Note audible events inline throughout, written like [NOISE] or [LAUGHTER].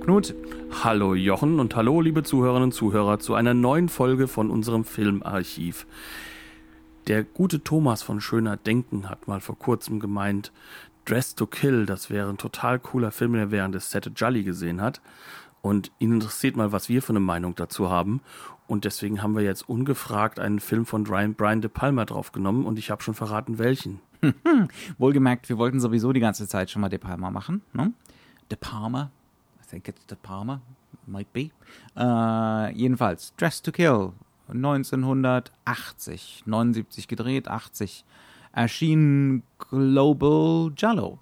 Knut. Hallo Jochen und hallo liebe Zuhörerinnen und Zuhörer zu einer neuen Folge von unserem Filmarchiv. Der gute Thomas von Schöner Denken hat mal vor kurzem gemeint, Dress to Kill, das wäre ein total cooler Film, den er während des Set Jolly gesehen hat. Und ihn interessiert mal, was wir für eine Meinung dazu haben. Und deswegen haben wir jetzt ungefragt einen Film von Brian, Brian De Palma draufgenommen und ich habe schon verraten, welchen. Wohlgemerkt, wir wollten sowieso die ganze Zeit schon mal De Palma machen. Ne? De Palma, think it's De Palma, might be. Äh, jedenfalls, Dress to Kill, 1980, 79 gedreht, 80 erschien Global Jallo.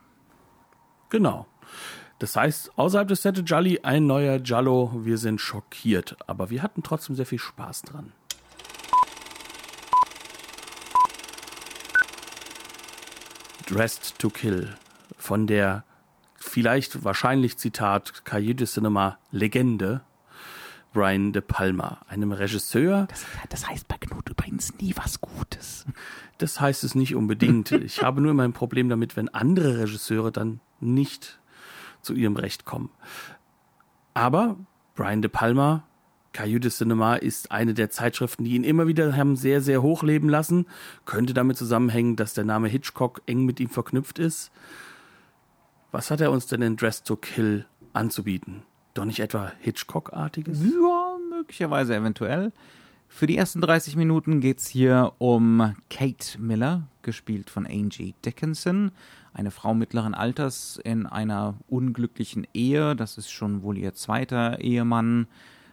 Genau. Das heißt, außerhalb des Sette Jolly ein neuer Jallo. Wir sind schockiert, aber wir hatten trotzdem sehr viel Spaß dran. Dressed to Kill von der vielleicht wahrscheinlich Zitat Cahiers de Cinema Legende Brian De Palma, einem Regisseur. Das, das, heißt bei Knut übrigens nie was Gutes. Das heißt es nicht unbedingt. [LAUGHS] Ich habe nur immer ein Problem damit, wenn andere Regisseure dann nicht zu ihrem Recht kommen. Aber Brian De Palma, Cahiers de Cinema, ist eine der Zeitschriften, die ihn immer wieder haben sehr, sehr hoch leben lassen. Könnte damit zusammenhängen, dass der Name Hitchcock eng mit ihm verknüpft ist. Was hat er uns denn in Dress to Kill anzubieten? Doch nicht etwa Hitchcock-artiges? Ja, möglicherweise eventuell. Für die ersten 30 Minuten geht es hier um Kate Miller, gespielt von Angie Dickinson, eine Frau mittleren Alters in einer unglücklichen Ehe. Das ist schon wohl ihr zweiter Ehemann,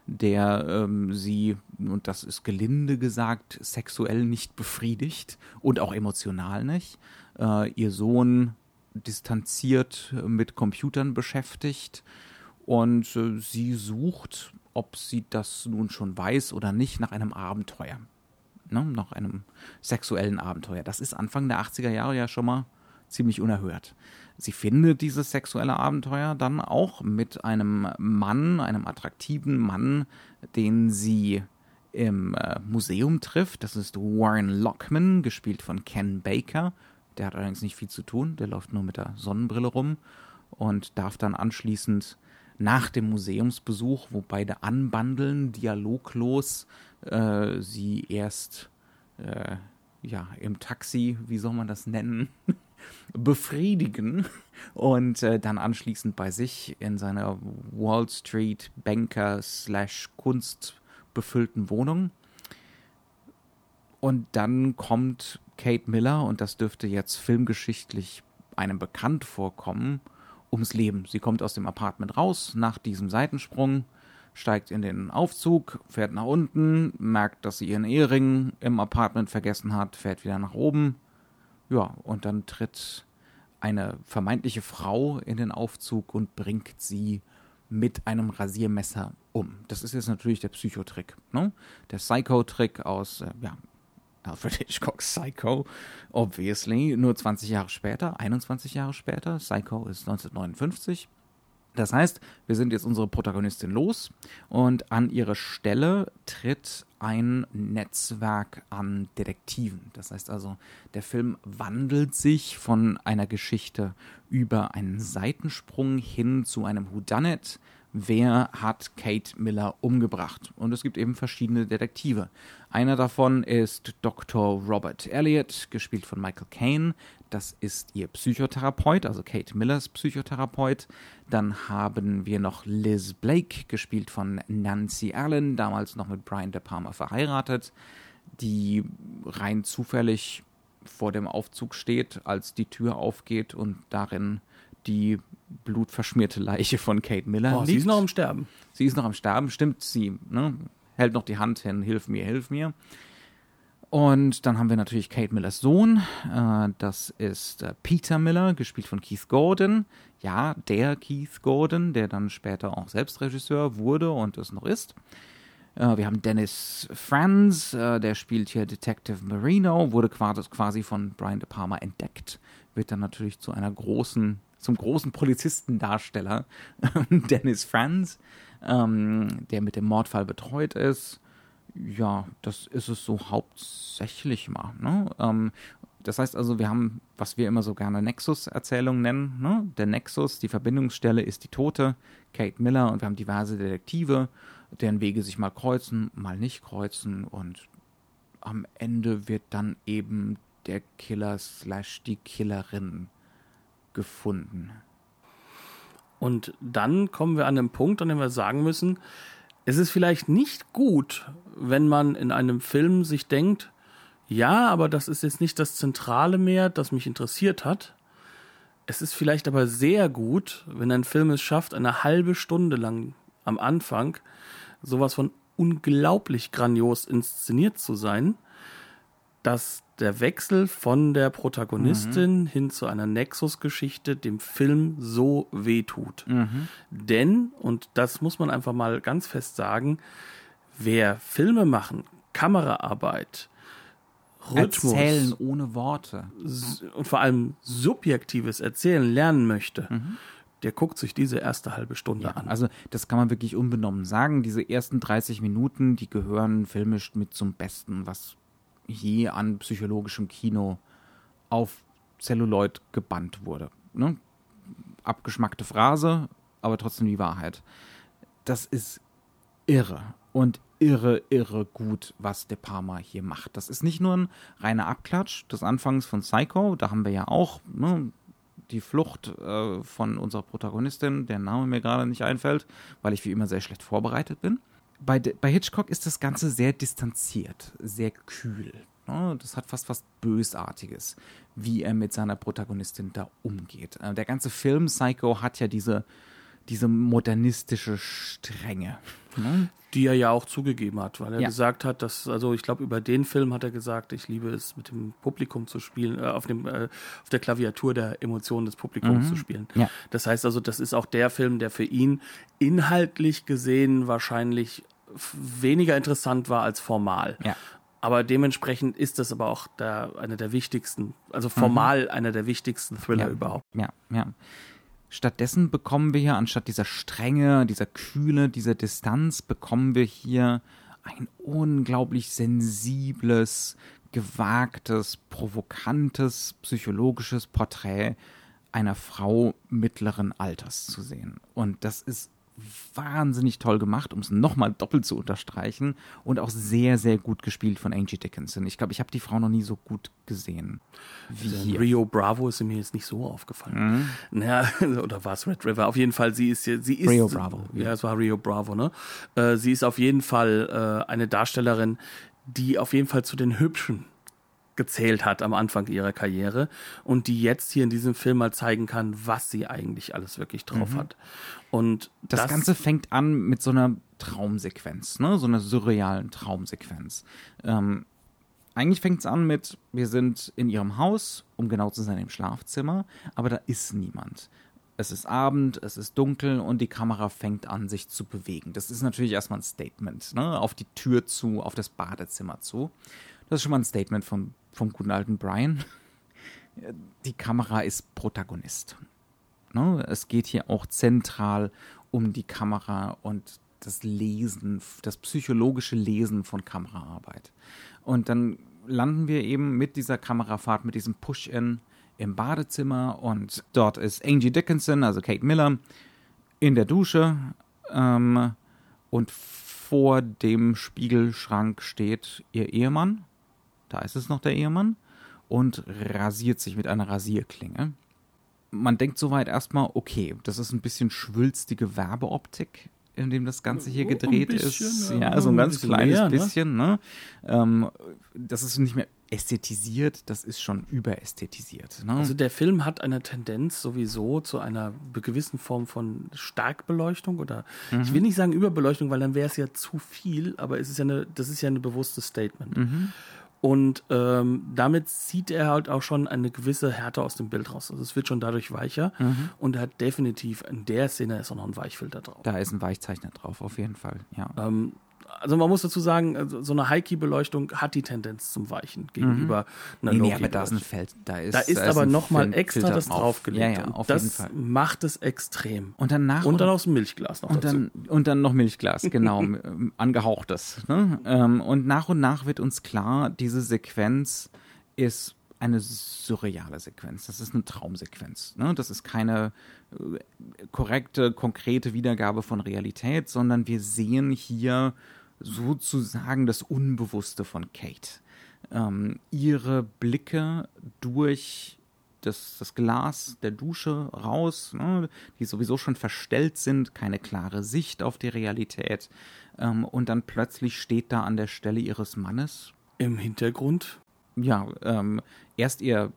der ähm, sie, und das ist gelinde gesagt, sexuell nicht befriedigt und auch emotional nicht. Äh, ihr Sohn distanziert mit Computern beschäftigt und äh, sie sucht, ob sie das nun schon weiß oder nicht, nach einem Abenteuer. Ne? Nach einem sexuellen Abenteuer. Das ist Anfang der 80er Jahre ja schon mal ziemlich unerhört. Sie findet dieses sexuelle Abenteuer dann auch mit einem Mann, einem attraktiven Mann, den sie im äh, Museum trifft. Das ist Warren Lockman, gespielt von Ken Baker. Der hat allerdings nicht viel zu tun, der läuft nur mit der Sonnenbrille rum und darf dann anschließend nach dem Museumsbesuch, wo beide anbandeln, dialoglos, äh, sie erst äh, ja im Taxi, wie soll man das nennen, [LAUGHS] befriedigen und äh, dann anschließend bei sich in seiner Wall Street Banker slash Kunst befüllten Wohnung. Und dann kommt Kate Miller, und das dürfte jetzt filmgeschichtlich einem bekannt vorkommen, ums Leben. Sie kommt aus dem Apartment raus nach diesem Seitensprung, steigt in den Aufzug, fährt nach unten, merkt, dass sie ihren Ehering im Apartment vergessen hat, fährt wieder nach oben. Ja, und dann tritt eine vermeintliche Frau in den Aufzug und bringt sie mit einem Rasiermesser um. Das ist jetzt natürlich der Psychotrick, ne? Der Psycho-Trick aus äh, ja, Alfred Hitchcocks Psycho, obviously, nur 20 Jahre später, 21 Jahre später. Psycho ist 1959. Das heißt, wir sind jetzt unsere Protagonistin los und an ihre Stelle tritt ein Netzwerk an Detektiven. Das heißt also, der Film wandelt sich von einer Geschichte über einen Seitensprung hin zu einem Whodunit, wer hat Kate Miller umgebracht. Und es gibt eben verschiedene Detektive. Einer davon ist Dr. Robert Elliott, gespielt von Michael Caine. Das ist ihr Psychotherapeut, also Kate Millers Psychotherapeut. Dann haben wir noch Liz Blake, gespielt von Nancy Allen, damals noch mit Brian De Palma verheiratet, die rein zufällig vor dem Aufzug steht, als die Tür aufgeht und darin die blutverschmierte Leiche von Kate Miller oh, liegt. Sie ist noch am Sterben. Sie ist noch am Sterben, stimmt sie. Ne? Hält noch die Hand hin, hilf mir, hilf mir. Und dann haben wir natürlich Kate Millers Sohn. Äh, das ist äh, Peter Miller, gespielt von Keith Gordon. Ja, der Keith Gordon, der dann später auch selbst Regisseur wurde und es noch ist. Äh, wir haben Dennis Franz, der spielt hier Detective Marino, wurde quasi von Brian De Palma entdeckt. Wird dann natürlich zu einer großen, zum großen Polizistendarsteller [LAUGHS] Dennis Franz, ähm, der mit dem Mordfall betreut ist ja, das ist es so hauptsächlich mal. Ne? Ähm, das heißt also, wir haben, was wir immer so gerne Nexus-Erzählung nennen. Ne? Der Nexus, die Verbindungsstelle ist die Tote, Kate Miller, und wir haben diverse Detektive, deren Wege sich mal kreuzen, mal nicht kreuzen. Und am Ende wird dann eben der Killer slash die Killerin gefunden. Und dann kommen wir an den Punkt, an dem wir sagen müssen, es ist vielleicht nicht gut, wenn man in einem Film sich denkt, ja, aber das ist jetzt nicht das Zentrale mehr, das mich interessiert hat. Es ist vielleicht aber sehr gut, wenn ein Film es schafft, eine halbe Stunde lang am Anfang sowas von unglaublich grandios inszeniert zu sein, dass der Wechsel von der Protagonistin mhm. hin zu einer Nexus-Geschichte dem Film so wehtut. Mhm. Denn, und das muss man einfach mal ganz fest sagen, wer Filme machen, Kameraarbeit, Rhythmus, Erzählen ohne Worte und vor allem subjektives Erzählen lernen möchte, mhm. der guckt sich diese erste halbe Stunde ja, an. Also das kann man wirklich unbenommen sagen. Diese ersten 30 Minuten, die gehören filmisch mit zum Besten, was je an psychologischem Kino auf Celluloid gebannt wurde. Ne? Abgeschmackte Phrase, aber trotzdem die Wahrheit. Das ist irre und irre, irre gut, was De Palma hier macht. Das ist nicht nur ein reiner Abklatsch des Anfangs von Psycho, da haben wir ja auch ne, die Flucht äh, von unserer Protagonistin, der Name mir gerade nicht einfällt, weil ich wie immer sehr schlecht vorbereitet bin bei, bei Hitchcock ist das Ganze sehr distanziert, sehr kühl. Ne? Das hat fast was Bösartiges, wie er mit seiner Protagonistin da umgeht. Äh, der ganze Film Psycho hat ja diese, diese modernistische Strenge. Ne? Die er ja auch zugegeben hat, weil er ja. gesagt hat, dass, also ich glaube, über den Film hat er gesagt, ich liebe es, mit dem Publikum zu spielen, äh, auf, dem, äh, auf der Klaviatur der Emotionen des Publikums mhm. zu spielen. Ja. Das heißt also, das ist auch der Film, der für ihn inhaltlich gesehen wahrscheinlich weniger interessant war als formal. Ja. Aber dementsprechend ist das aber auch der, einer der wichtigsten, also formal mhm. einer der wichtigsten Thriller überhaupt. Ja, ja. Stattdessen bekommen wir hier, anstatt dieser Strenge, dieser Kühle, dieser Distanz, bekommen wir hier ein unglaublich sensibles, gewagtes, provokantes, psychologisches Porträt einer Frau mittleren Alters zu sehen. Und das ist wahnsinnig toll gemacht, um es nochmal doppelt zu unterstreichen und auch sehr, sehr gut gespielt von Angie Dickinson. Ich glaube, ich habe die Frau noch nie so gut gesehen wie also hier. Rio Bravo ist mir jetzt nicht so aufgefallen. Mhm. Naja, [LAUGHS] oder war es Red River? Auf jeden Fall, sie ist, sie ist Rio Bravo. Ja, es war Rio Bravo, ne? Äh, sie ist auf jeden Fall äh, eine Darstellerin, die auf jeden Fall zu den hübschen gezählt hat am Anfang ihrer Karriere und die jetzt hier in diesem Film mal zeigen kann, was sie eigentlich alles wirklich drauf mhm. hat. Und das, das, Ganze fängt an mit so einer Traumsequenz, ne? so einer surrealen Traumsequenz. Ähm, eigentlich fängt es an mit, wir sind in ihrem Haus, um genau zu sein, im Schlafzimmer, aber da ist niemand. Es ist Abend, es ist dunkel und die Kamera fängt an, sich zu bewegen. Das ist natürlich erstmal ein Statement, ne? auf die Tür zu, auf das Badezimmer zu. Das ist schon mal ein Statement vom vom guten alten Brian. Die Kamera ist Protagonist. Ne? Es geht hier auch zentral um die Kamera und das Lesen, das psychologische Lesen von Kameraarbeit. Und dann landen wir eben mit dieser Kamerafahrt, mit diesem Push-In im Badezimmer und dort ist Angie Dickinson, also Kate Miller, in der Dusche ähm, und vor dem Spiegelschrank steht ihr Ehemann da ist es noch der Ehemann, und rasiert sich mit einer Rasierklinge. Man denkt soweit erstmal, okay, das ist ein bisschen schwülstige Werbeoptik, in dem das Ganze hier gedreht bisschen, ist. Ja, ja so ein ganz kleines mehr, ne? bisschen. Ne? Ähm, das ist nicht mehr ästhetisiert, das ist schon überästhetisiert. Ne? Also der Film hat eine Tendenz sowieso zu einer gewissen Form von Starkbeleuchtung oder mhm. ich will nicht sagen Überbeleuchtung, weil dann wäre es ja zu viel, aber es ist ja eine, das ist ja ein bewusstes Statement. Mhm. Und ähm, damit zieht er halt auch schon eine gewisse Härte aus dem Bild raus. Also es wird schon dadurch weicher. Mhm. Und er hat definitiv in der Szene ist auch noch ein Weichfilter drauf. Da ist ein Weichzeichner drauf, auf jeden Fall. Ja. Ähm, also man muss dazu sagen, also so eine High-Key-Beleuchtung hat die Tendenz zum Weichen gegenüber einer Mhm. Nee, nee, aber da ist ein Feld. Da ist, Da ist ein aber nochmal extra Filter das drauf. draufgelegt. Ja, ja, auf das jeden Fall. macht es extrem. Und dann nach Und dann aus dem Milchglas noch und dazu. dann, und dann noch Milchglas, [LAUGHS] genau, ähm, angehauchtes. Ne? Ähm, und nach und nach wird uns klar, diese Sequenz ist eine surreale Sequenz. Das ist eine Traumsequenz. Ne? Das ist keine äh, korrekte, konkrete Wiedergabe von Realität, sondern wir sehen hier sozusagen das Unbewusste von Kate. Ähm, ihre Blicke durch das, das Glas der Dusche raus, ne, die sowieso schon verstellt sind, keine klare Sicht auf die Realität. Ähm, und dann plötzlich steht da an der Stelle ihres Mannes, Im Hintergrund. ja, ähm, erst ihr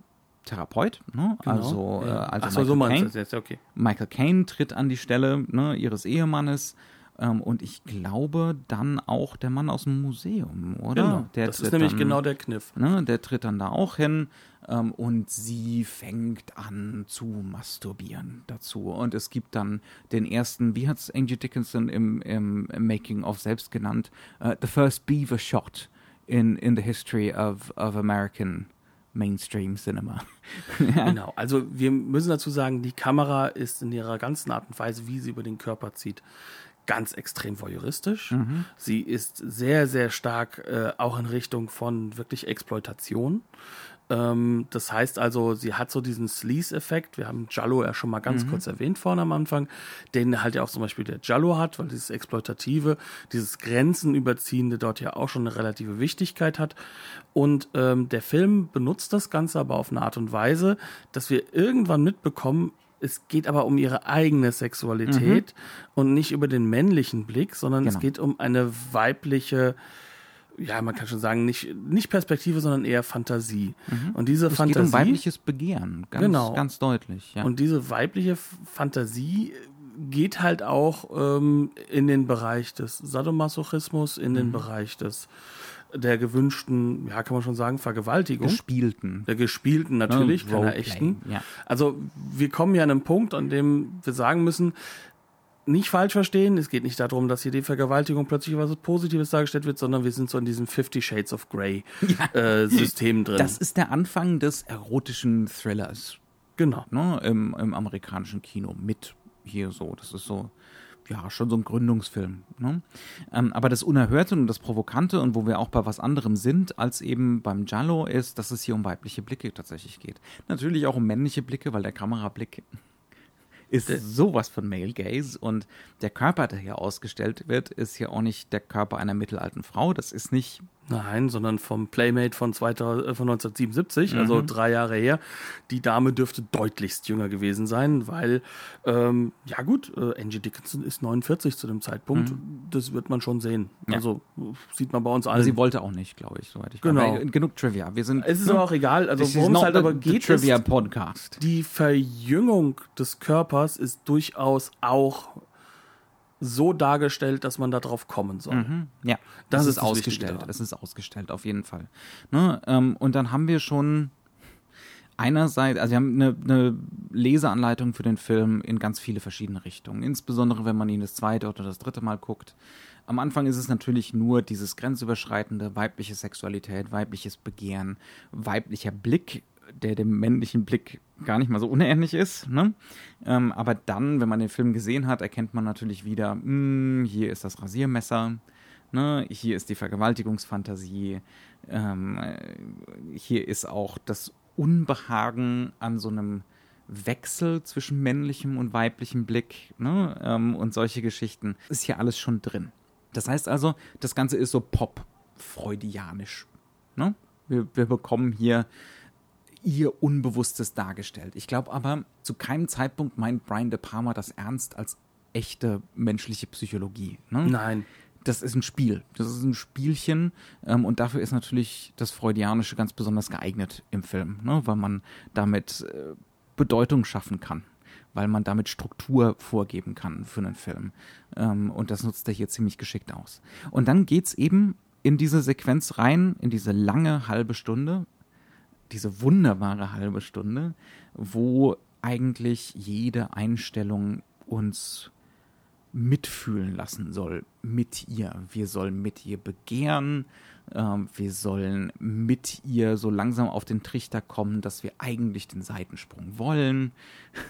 Therapeut, ne, Genau. also, äh, also Ach so, so Michael meinst du das jetzt, okay. Michael Caine tritt an die Stelle ne, ihres Ehemannes. Ähm, und ich glaube dann auch der Mann aus dem Museum, oder? Genau. Der das ist nämlich dann, genau der Kniff. Ne, der tritt dann da auch hin ähm, und sie fängt an zu masturbieren dazu. Und es gibt dann den ersten, wie hat es Angie Dickinson im, im, im Making-of selbst genannt, äh, The First Beaver Shot in, in the History of, of American Mainstream Cinema. [LAUGHS] Genau. Also wir müssen dazu sagen, die Kamera ist in ihrer ganzen Art und Weise, wie sie über den Körper zieht, ganz extrem voyeuristisch. Sie ist sehr, sehr stark äh, auch in Richtung von wirklich Exploitation. Ähm, das heißt also, sie hat so diesen Sleaze-Effekt. Wir haben Jallo ja schon mal ganz kurz erwähnt vorne am Anfang, den halt ja auch zum Beispiel der Jallo hat, weil dieses Exploitative, dieses Grenzenüberziehende dort ja auch schon eine relative Wichtigkeit hat. Und ähm, der Film benutzt das Ganze aber auf eine Art und Weise, dass wir irgendwann mitbekommen, es geht aber um ihre eigene Sexualität und nicht über den männlichen Blick, sondern es Genau. geht um eine weibliche, ja, man kann schon sagen, nicht, nicht Perspektive, sondern eher Fantasie. Und diese Es geht Fantasie. um weibliches Begehren, ganz, Genau. ganz deutlich. Ja. Und diese weibliche Fantasie geht halt auch ähm, in den Bereich des Sadomasochismus, in Mhm. den Bereich des der gewünschten, ja, kann man schon sagen, Vergewaltigung. Gespielten. Der gespielten natürlich, Ne, keiner echten. ja. Also wir kommen ja an einen Punkt, an dem wir sagen müssen, nicht falsch verstehen, es geht nicht darum, dass hier die Vergewaltigung plötzlich was Positives dargestellt wird, sondern wir sind so in diesem Fifty Shades of Grey [LAUGHS] äh, System drin. Das ist der Anfang des erotischen Thrillers genau. ne, im, im amerikanischen Kino mit hier so. Das ist so, ja, schon so ein Gründungsfilm. Ne? Ähm, aber das Unerhörte und das Provokante und wo wir auch bei was anderem sind als eben beim Giallo ist, dass es hier um weibliche Blicke tatsächlich geht. Natürlich auch um männliche Blicke, weil der Kamerablick ist sowas von Male Gaze und der Körper, der hier ausgestellt wird, ist hier auch nicht der Körper einer mittelalten Frau. Das ist nicht Nein, sondern vom Playmate von, 2000, äh, von 1977, Mhm. also drei Jahre her. Die Dame dürfte deutlichst jünger gewesen sein, weil, ähm, ja gut, äh, Angie Dickinson ist 49 zu dem Zeitpunkt. Das wird man schon sehen. Mhm. Ja. Also sieht man bei uns allen. sie wollte auch nicht, glaube ich, soweit ich Genau. weiß. Aber Genug Trivia. Wir sind. es ist aber auch egal. Also worum es halt aber geht, Trivia ist, Podcast. die Verjüngung des Körpers ist durchaus auch so dargestellt, dass man darauf kommen soll. Ja, Das das, ist ist ausgestellt. Das ist ausgestellt, auf jeden Fall. Ne? Ähm, und dann haben wir schon einerseits, also wir haben eine, eine Leseanleitung für den Film in ganz viele verschiedene Richtungen. Insbesondere, wenn man ihn das zweite oder das dritte Mal guckt. Am Anfang ist es natürlich nur dieses grenzüberschreitende weibliche Sexualität, weibliches Begehren, weiblicher Blick, der dem männlichen Blick gar nicht mal so unähnlich ist. Ne? Ähm, aber dann, wenn man den Film gesehen hat, erkennt man natürlich wieder, mh, hier ist das Rasiermesser, ne? hier ist die Vergewaltigungsfantasie, ähm, äh, hier ist auch das Unbehagen an so einem Wechsel zwischen männlichem und weiblichem Blick ne? ähm, und solche Geschichten. Ist hier alles schon drin. Das heißt also, das Ganze ist so pop-freudianisch. Ne? Wir, wir bekommen hier ihr Unbewusstes dargestellt. Ich glaube aber, zu keinem Zeitpunkt meint Brian De Palma das ernst als echte menschliche Psychologie. Ne? Nein. das ist ein Spiel. Das ist ein Spielchen. Ähm, und dafür ist natürlich das Freudianische ganz besonders geeignet im Film, ne? weil man damit äh, Bedeutung schaffen kann. Weil man damit Struktur vorgeben kann für einen Film. Ähm, und das nutzt er hier ziemlich geschickt aus. Und dann geht's eben in diese Sequenz rein, in diese lange halbe Stunde, diese wunderbare halbe Stunde, wo eigentlich jede Einstellung uns mitfühlen lassen soll mit ihr. Wir sollen mit ihr begehren. Ähm, wir sollen mit ihr so langsam auf den Trichter kommen, dass wir eigentlich den Seitensprung wollen.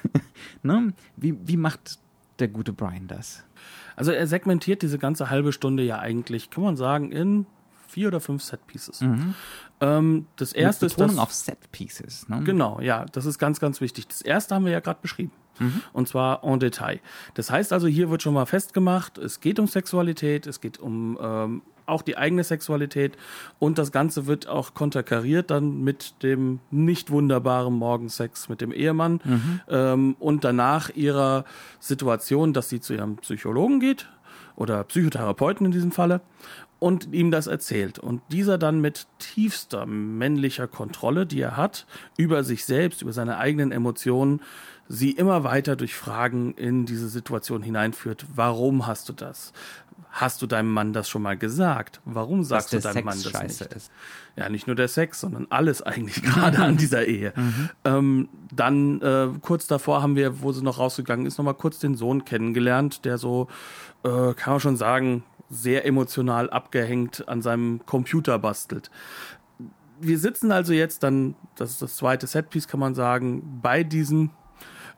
[LAUGHS] ne? wie, wie macht der gute Brian das? Also er segmentiert diese ganze halbe Stunde ja eigentlich, kann man sagen, in vier oder fünf Set Pieces. Mhm. Ähm, das erste Mit Betonung ist das, auf Set Pieces. Ne? Genau, ja, das ist ganz, ganz wichtig. Das erste haben wir ja gerade beschrieben. Mhm. Und zwar en Detail. Das heißt also, hier wird schon mal festgemacht, es geht um Sexualität, es geht um ähm, auch die eigene Sexualität und das Ganze wird auch konterkariert dann mit dem nicht wunderbaren Morgensex mit dem Ehemann mhm. ähm, und danach ihrer Situation, dass sie zu ihrem Psychologen geht oder Psychotherapeuten in diesem Falle und ihm das erzählt. Und dieser dann mit tiefster männlicher Kontrolle, die er hat, über sich selbst, über seine eigenen Emotionen, sie immer weiter durch Fragen in diese Situation hineinführt. Warum hast du das? Hast du deinem Mann das schon mal gesagt? Warum sagst du deinem Sex Mann das scheiße nicht? ist. Ja, nicht nur der Sex, sondern alles eigentlich [LAUGHS] gerade an dieser Ehe. Ähm, dann äh, kurz davor haben wir, wo sie noch rausgegangen ist, nochmal kurz den Sohn kennengelernt, der so, äh, kann man schon sagen, sehr emotional abgehängt an seinem Computer bastelt. Wir sitzen also jetzt dann, das ist das zweite Setpiece, kann man sagen, bei diesem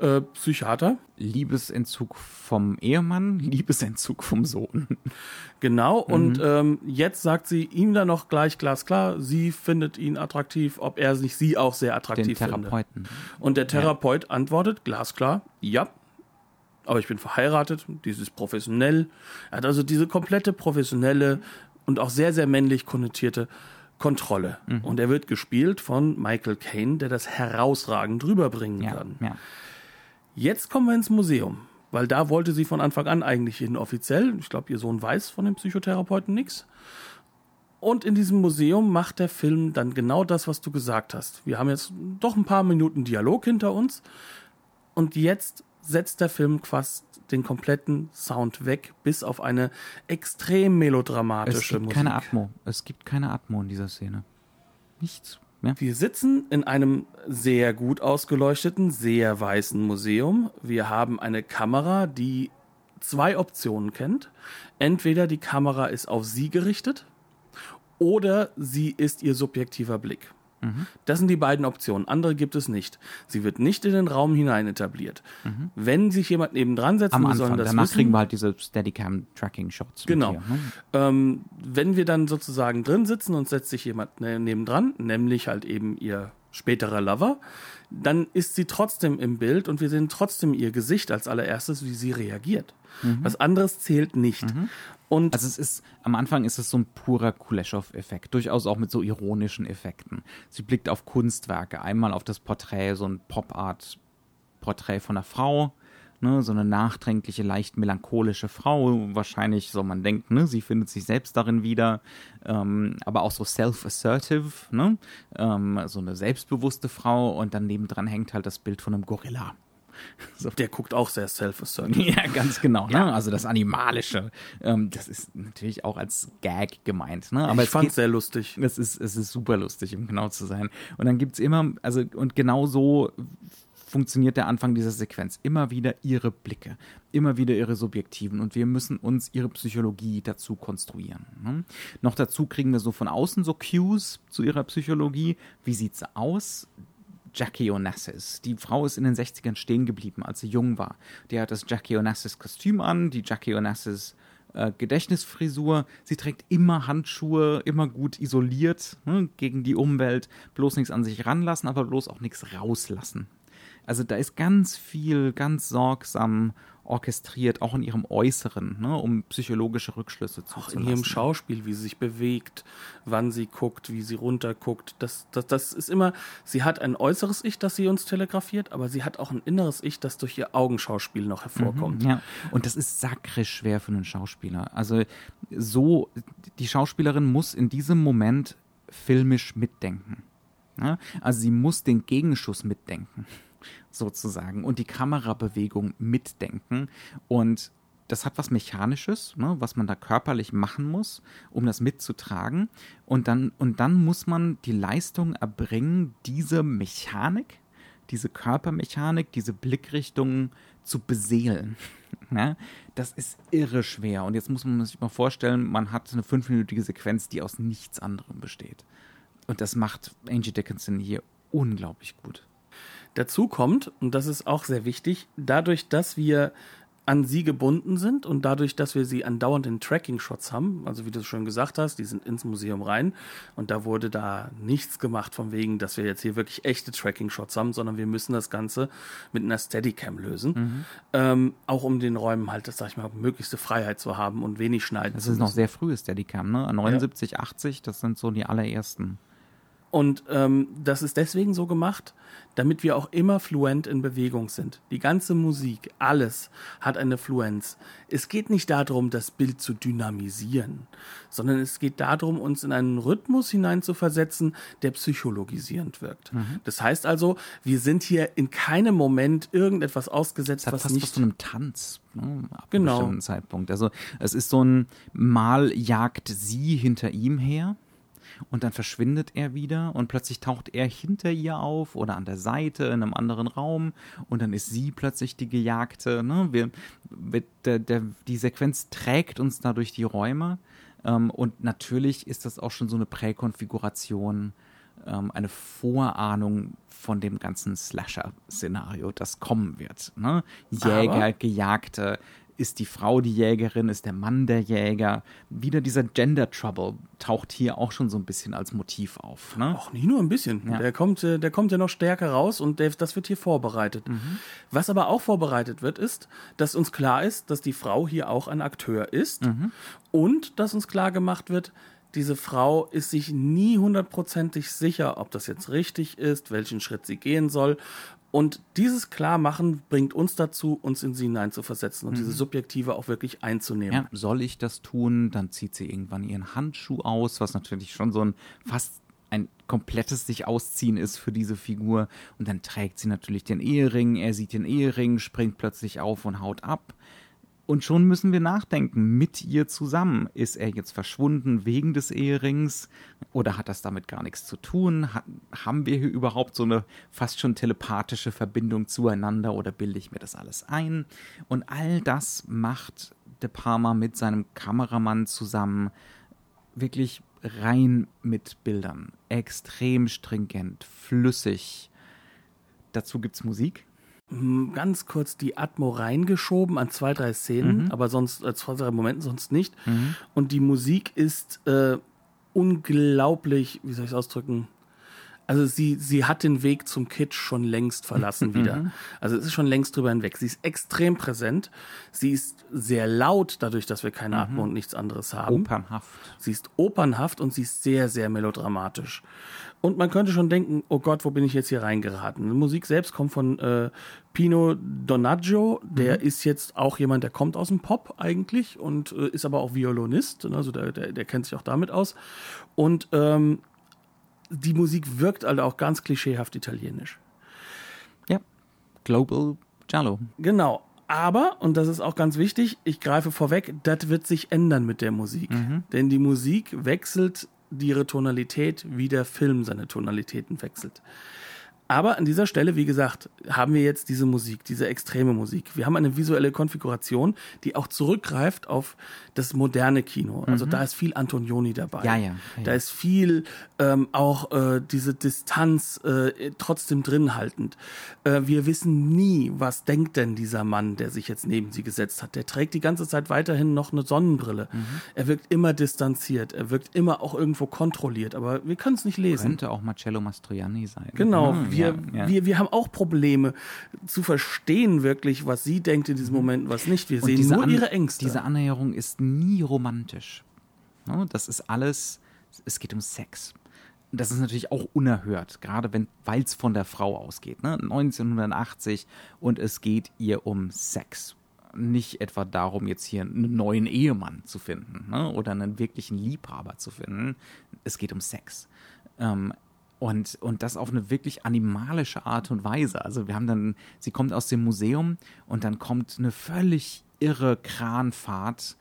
äh, Psychiater. Liebesentzug vom Ehemann, [LAUGHS] Liebesentzug vom Sohn. Genau, und ähm, jetzt sagt sie ihm dann noch gleich glasklar, sie findet ihn attraktiv, ob er nicht sie auch sehr Den attraktiv findet. Therapeuten. Und der Therapeut antwortet glasklar, ja, aber ich bin verheiratet, dies ist professionell. Er hat also diese komplette professionelle und auch sehr, sehr männlich konnotierte Kontrolle. Mhm. Und er wird gespielt von Michael Caine, der das herausragend rüberbringen Ja, kann. ja. Jetzt kommen wir ins Museum, weil da wollte sie von Anfang an eigentlich hin offiziell. Ich glaube, ihr Sohn weiß von dem Psychotherapeuten nichts. Und in diesem Museum macht der Film dann genau das, was du gesagt hast. Wir haben jetzt doch ein paar Minuten Dialog hinter uns. Und jetzt setzt der Film fast den kompletten Sound weg, bis auf eine extrem Es melodramatische gibt Musik. keine Atmo. Es gibt keine Atmo in dieser Szene. Nichts. Ja. Wir sitzen in einem sehr gut ausgeleuchteten, sehr weißen Museum. Wir haben eine Kamera, die zwei Optionen kennt. Entweder die Kamera ist auf sie gerichtet oder sie ist ihr subjektiver Blick. Das sind die beiden Optionen. Andere gibt es nicht. Sie wird nicht in den Raum hinein etabliert. Wenn sich jemand nebendran setzt, Am wir Anfang. sollen das Danach wissen, kriegen wir halt diese Steadicam-Tracking-Shots. Genau. ihr, ne? Ähm, wenn wir dann sozusagen drin sitzen und setzt sich jemand ne, nebendran, nämlich halt eben ihr späterer Lover, dann ist sie trotzdem im Bild und wir sehen trotzdem ihr Gesicht als allererstes, wie sie reagiert. Was anderes zählt nicht. Und Also es ist, am Anfang ist es so ein purer Kuleshov-Effekt, durchaus auch mit so ironischen Effekten. Sie blickt auf Kunstwerke, einmal auf das Porträt, so ein Pop-Art-Porträt von einer Frau, ne, so eine nachdenkliche, leicht melancholische Frau, wahrscheinlich, so man denkt, ne, sie findet sich selbst darin wieder, ähm, aber auch so self-assertive, ne, ähm, so eine selbstbewusste Frau und dann nebendran hängt halt das Bild von einem Gorilla. [LAUGHS] der guckt auch sehr self-assertive. [LAUGHS] Ja, ganz genau. Ne? Also das Animalische. Ähm, das ist natürlich auch als Gag gemeint. Ne? Aber ich es fand geht, sehr lustig. es ist, es ist super lustig, um genau zu sein. Und dann gibt's immer, also und genau so funktioniert der Anfang dieser Sequenz. Immer wieder ihre Blicke, immer wieder ihre subjektiven und wir müssen uns ihre Psychologie dazu konstruieren. Ne? Noch dazu kriegen wir so von außen so Cues zu ihrer Psychologie. Wie sieht sie aus? Jackie Onassis. Die Frau ist in den 60ern stehen geblieben, als sie jung war. Die hat das Jackie Onassis Kostüm an, die Jackie Onassis äh, Gedächtnisfrisur. Sie trägt immer Handschuhe, immer gut isoliert ne, gegen die Umwelt. Bloß nichts an sich ranlassen, aber bloß auch nichts rauslassen. Also da ist ganz viel, ganz sorgsam orchestriert, auch in ihrem Äußeren, ne, um psychologische Rückschlüsse Auch zuzulassen. in ihrem Schauspiel, wie sie sich bewegt, wann sie guckt, wie sie runterguckt. Das, das, das ist immer, sie hat ein äußeres Ich, das sie uns telegrafiert, aber sie hat auch ein inneres Ich, das durch ihr Augenschauspiel noch hervorkommt. Ja, und das ist sakrisch schwer für einen Schauspieler. Also so, die Schauspielerin muss in diesem Moment filmisch mitdenken. Ja? Also sie muss den Gegenschuss mitdenken, sozusagen, und die Kamerabewegung mitdenken. Und das hat was Mechanisches, ne, was man da körperlich machen muss, um das mitzutragen. Und dann, und dann muss man die Leistung erbringen, diese Mechanik, diese Körpermechanik, diese Blickrichtung zu beseelen. [LAUGHS] Ja, das ist irre schwer. Und jetzt muss man sich mal vorstellen, man hat eine fünfminütige Sequenz, die aus nichts anderem besteht. Und das macht Angie Dickinson hier unglaublich gut. Dazu kommt, und das ist auch sehr wichtig, dadurch, dass wir an sie gebunden sind und dadurch, dass wir sie andauernd in Tracking-Shots haben, also wie du schon gesagt hast, die sind ins Museum rein und da wurde da nichts gemacht von wegen, dass wir jetzt hier wirklich echte Tracking-Shots haben, sondern wir müssen das Ganze mit einer Steadicam lösen, mhm. ähm, auch um den Räumen halt, das sag ich mal, möglichste Freiheit zu haben und wenig schneiden Das ist noch sehr frühes Steadicam, ne? 79, ja. 80, das sind so die allerersten. Und ähm, das ist deswegen so gemacht, damit wir auch immer fluent in Bewegung sind. Die ganze Musik, alles hat eine Fluenz. Es geht nicht darum, das Bild zu dynamisieren, sondern es geht darum, uns in einen Rhythmus hineinzuversetzen, der psychologisierend wirkt. Mhm. Das heißt also, wir sind hier in keinem Moment irgendetwas ausgesetzt, das was fast nicht was von einem Tanz. Ne, ab genau. einem bestimmten Zeitpunkt. Also es ist so ein Mal jagt sie hinter ihm her und dann verschwindet er wieder und plötzlich taucht er hinter ihr auf oder an der Seite in einem anderen Raum und dann ist sie plötzlich die Gejagte. Ne? Wir, wir, der, der, die Sequenz trägt uns da durch die Räume ähm, und natürlich ist das auch schon so eine Präkonfiguration, ähm, eine Vorahnung von dem ganzen Slasher-Szenario, das kommen wird. Ne? Jäger, Aber Gejagte, ist die Frau die Jägerin, ist der Mann der Jäger. Wieder dieser Gender Trouble taucht hier auch schon so ein bisschen als Motiv auf. Ne? Auch nicht nur ein bisschen. Ja. Der, kommt, äh, der kommt ja noch stärker raus und das wird hier vorbereitet. Mhm. Was aber auch vorbereitet wird, ist, dass uns klar ist, dass die Frau hier auch ein Akteur ist mhm. und dass uns klar gemacht wird, diese Frau ist sich nie hundertprozentig sicher, ob das jetzt richtig ist, welchen Schritt sie gehen soll. Und dieses Klarmachen bringt uns dazu, uns in sie hineinzuversetzen und mhm. diese Subjektive auch wirklich einzunehmen. Ja, soll ich das tun? Dann zieht sie irgendwann ihren Handschuh aus, was natürlich schon so ein fast ein komplettes sich ausziehen ist für diese Figur. Und dann trägt sie natürlich den Ehering, er sieht den Ehering, springt plötzlich auf und haut ab. Und schon müssen wir nachdenken, mit ihr zusammen. Ist er jetzt verschwunden wegen des Eherings oder hat das damit gar nichts zu tun? Hat, haben wir hier überhaupt so eine fast schon telepathische Verbindung zueinander oder bilde ich mir das alles ein? Und all das macht De Palma mit seinem Kameramann zusammen wirklich rein mit Bildern. Extrem stringent, flüssig. Dazu gibt es Musik ganz kurz die Atmo reingeschoben an zwei, drei Szenen, mhm. aber sonst, äh, zwei, drei Momenten sonst nicht. Mhm. Und die Musik ist äh, unglaublich, wie soll ich es ausdrücken, also sie, sie hat den Weg zum Kitsch schon längst verlassen [LAUGHS] wieder. Mhm. Also es ist schon längst drüber hinweg. Sie ist extrem präsent. Sie ist sehr laut, dadurch, dass wir keine Atmung und nichts anderes haben. Opernhaft. Sie ist opernhaft und sie ist sehr, sehr melodramatisch. Und man könnte schon denken, oh Gott, wo bin ich jetzt hier reingeraten? Die Musik selbst kommt von äh, Pino Donaggio. Der mhm. ist jetzt auch jemand, der kommt aus dem Pop eigentlich und äh, ist aber auch Violinist. Also der, der, der kennt sich auch damit aus. Und ähm, die Musik wirkt halt auch ganz klischeehaft italienisch. Ja, Global Giallo. Genau. Aber, und das ist auch ganz wichtig, ich greife vorweg, das wird sich ändern mit der Musik. Mhm. Denn die Musik wechselt ihre Tonalität, wie der Film seine Tonalitäten wechselt. Aber an dieser Stelle, wie gesagt, haben wir jetzt diese Musik, diese extreme Musik. Wir haben eine visuelle Konfiguration, die auch zurückgreift auf das moderne Kino. Also mhm. da ist viel Antonioni dabei. Ja, ja. ja. Da ist viel ähm, auch äh, diese Distanz äh, trotzdem drin haltend. Äh, wir wissen nie, was denkt denn dieser Mann, der sich jetzt neben sie gesetzt hat. Der trägt die ganze Zeit weiterhin noch eine Sonnenbrille. Mhm. Er wirkt immer distanziert. Er wirkt immer auch irgendwo kontrolliert. Aber wir können es nicht lesen. Könnte auch Marcello Mastroianni sein. Genau. Mhm wir, ja, ja. wir, wir haben auch Probleme zu verstehen wirklich, was sie denkt in diesem Moment, was nicht. Wir sehen nur ihre Ängste. Diese Annäherung ist nie romantisch. Das ist alles, es geht um Sex. Das ist natürlich auch unerhört, gerade weil es von der Frau ausgeht. Ne? 1980 und es geht ihr um Sex nicht etwa darum, jetzt hier einen neuen Ehemann zu finden ne? oder einen wirklichen Liebhaber zu finden. Es geht um Sex. Ähm, und, und das auf eine wirklich animalische Art und Weise. Also wir haben dann, sie kommt aus dem Museum und dann kommt eine völlig irre Kranfahrt.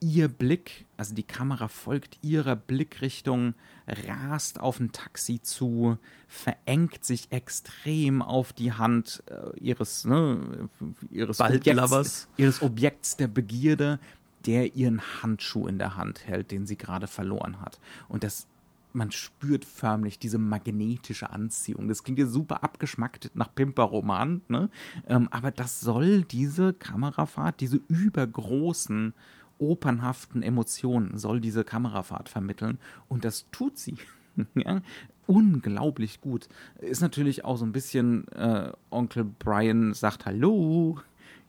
Ihr Blick, also die Kamera folgt ihrer Blickrichtung, rast auf ein Taxi zu, verengt sich extrem auf die Hand äh, ihres, ne, ihres, Objekts, ihres Objekts der Begierde, der ihren Handschuh in der Hand hält, den sie gerade verloren hat. Und das man spürt förmlich diese magnetische Anziehung. Das klingt ja super abgeschmackt nach Pimperroman, ne? Ähm, aber das soll diese Kamerafahrt, diese übergroßen, opernhaften Emotionen, soll diese Kamerafahrt vermitteln. Und das tut sie. [LAUGHS] ja? Unglaublich gut. Ist natürlich auch so ein bisschen, äh, Onkel Brian sagt Hallo,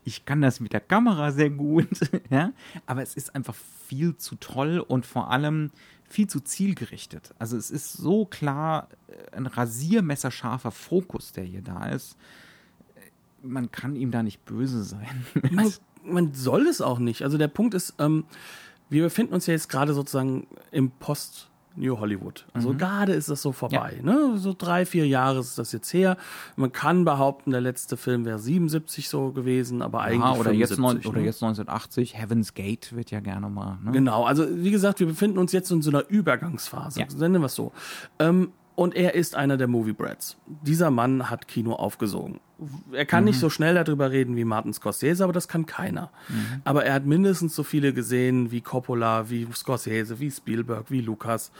ich kann das mit der Kamera sehr gut, [LAUGHS] ja, aber es ist einfach viel zu toll und vor allem viel zu zielgerichtet. Also es ist so klar äh, ein rasiermesserscharfer Fokus, der hier da ist. Man kann ihm da nicht böse sein. [LAUGHS] Man, man soll es auch nicht. Also der Punkt ist, ähm, wir befinden uns ja jetzt gerade sozusagen im Post- New Hollywood. Also mhm. gerade ist das so vorbei. Ja. Ne? So drei, vier Jahre ist das jetzt her. Man kann behaupten, der letzte Film wäre 77 so gewesen, aber eigentlich ja, oder, 75, jetzt neun, ne? oder jetzt 1980. Heaven's Gate wird ja gerne mal. Ne? Genau, also wie gesagt, wir befinden uns jetzt in so einer Übergangsphase. Ja. Nennen wir es so. Ähm, und er ist einer der Movie Brats. Dieser Mann hat Kino aufgesogen. Er kann mhm. nicht so schnell darüber reden wie Martin Scorsese, aber das kann keiner. Mhm. Aber er hat mindestens so viele gesehen wie Coppola, wie Scorsese, wie Spielberg, wie Lucas.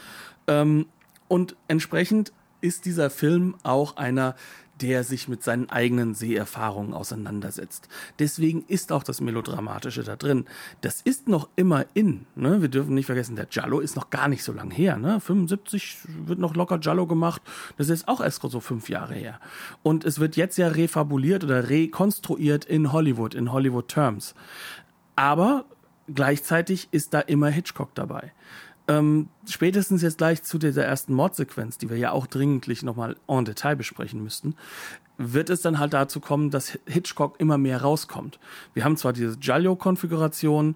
Ähm, und entsprechend ist dieser Film auch einer, der sich mit seinen eigenen Seherfahrungen auseinandersetzt. Deswegen ist auch das Melodramatische da drin. Das ist noch immer in. Ne? Wir dürfen nicht vergessen, der Giallo ist noch gar nicht so lang her. Ne? 75 wird noch locker Giallo gemacht. Das ist auch erst so fünf Jahre her. Und es wird jetzt ja refabuliert oder rekonstruiert in Hollywood, in Hollywood Terms. Aber gleichzeitig ist da immer Hitchcock dabei. Ähm, spätestens jetzt gleich zu dieser ersten Mordsequenz, die wir ja auch dringlich nochmal en Detail besprechen müssten, wird es dann halt dazu kommen, dass Hitchcock immer mehr rauskommt. Wir haben zwar diese Giallo-Konfiguration,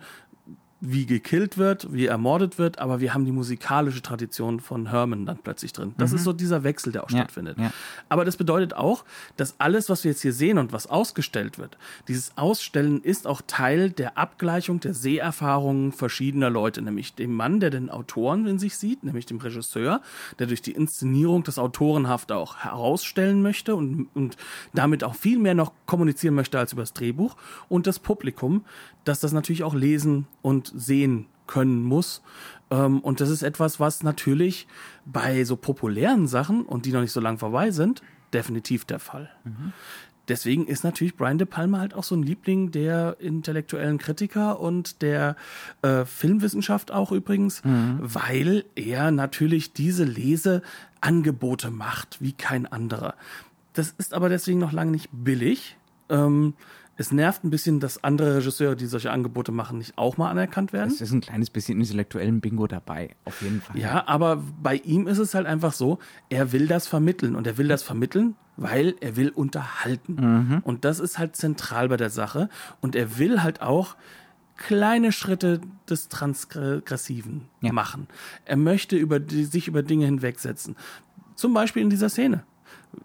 wie gekillt wird, wie ermordet wird, aber wir haben die musikalische Tradition von Herman dann plötzlich drin. Das mhm. ist so dieser Wechsel, der auch ja, stattfindet. Ja. Aber das bedeutet auch, dass alles, was wir jetzt hier sehen und was ausgestellt wird, dieses Ausstellen ist auch Teil der Abgleichung der Seherfahrungen verschiedener Leute, nämlich dem Mann, der den Autoren in sich sieht, nämlich dem Regisseur, der durch die Inszenierung das Autorenhaft auch herausstellen möchte und, und damit auch viel mehr noch kommunizieren möchte als über das Drehbuch und das Publikum, das das natürlich auch lesen und sehen können muss. Ähm, und das ist etwas, was natürlich bei so populären Sachen und die noch nicht so lang vorbei sind, definitiv der Fall. Mhm. Deswegen ist natürlich Brian De Palma halt auch so ein Liebling der intellektuellen Kritiker und der äh, Filmwissenschaft auch übrigens, mhm. weil er natürlich diese Leseangebote macht wie kein anderer. Das ist aber deswegen noch lange nicht billig. Ähm, es nervt ein bisschen, dass andere Regisseure, die solche Angebote machen, nicht auch mal anerkannt werden. Es ist ein kleines bisschen intellektuellen Bingo dabei, auf jeden Fall. Ja, aber bei ihm ist es halt einfach so, er will das vermitteln und er will das vermitteln, weil er will unterhalten. Mhm. Und das ist halt zentral bei der Sache. Und er will halt auch kleine Schritte des Transgressiven ja. machen. Er möchte über die, sich über Dinge hinwegsetzen. Zum Beispiel in dieser Szene.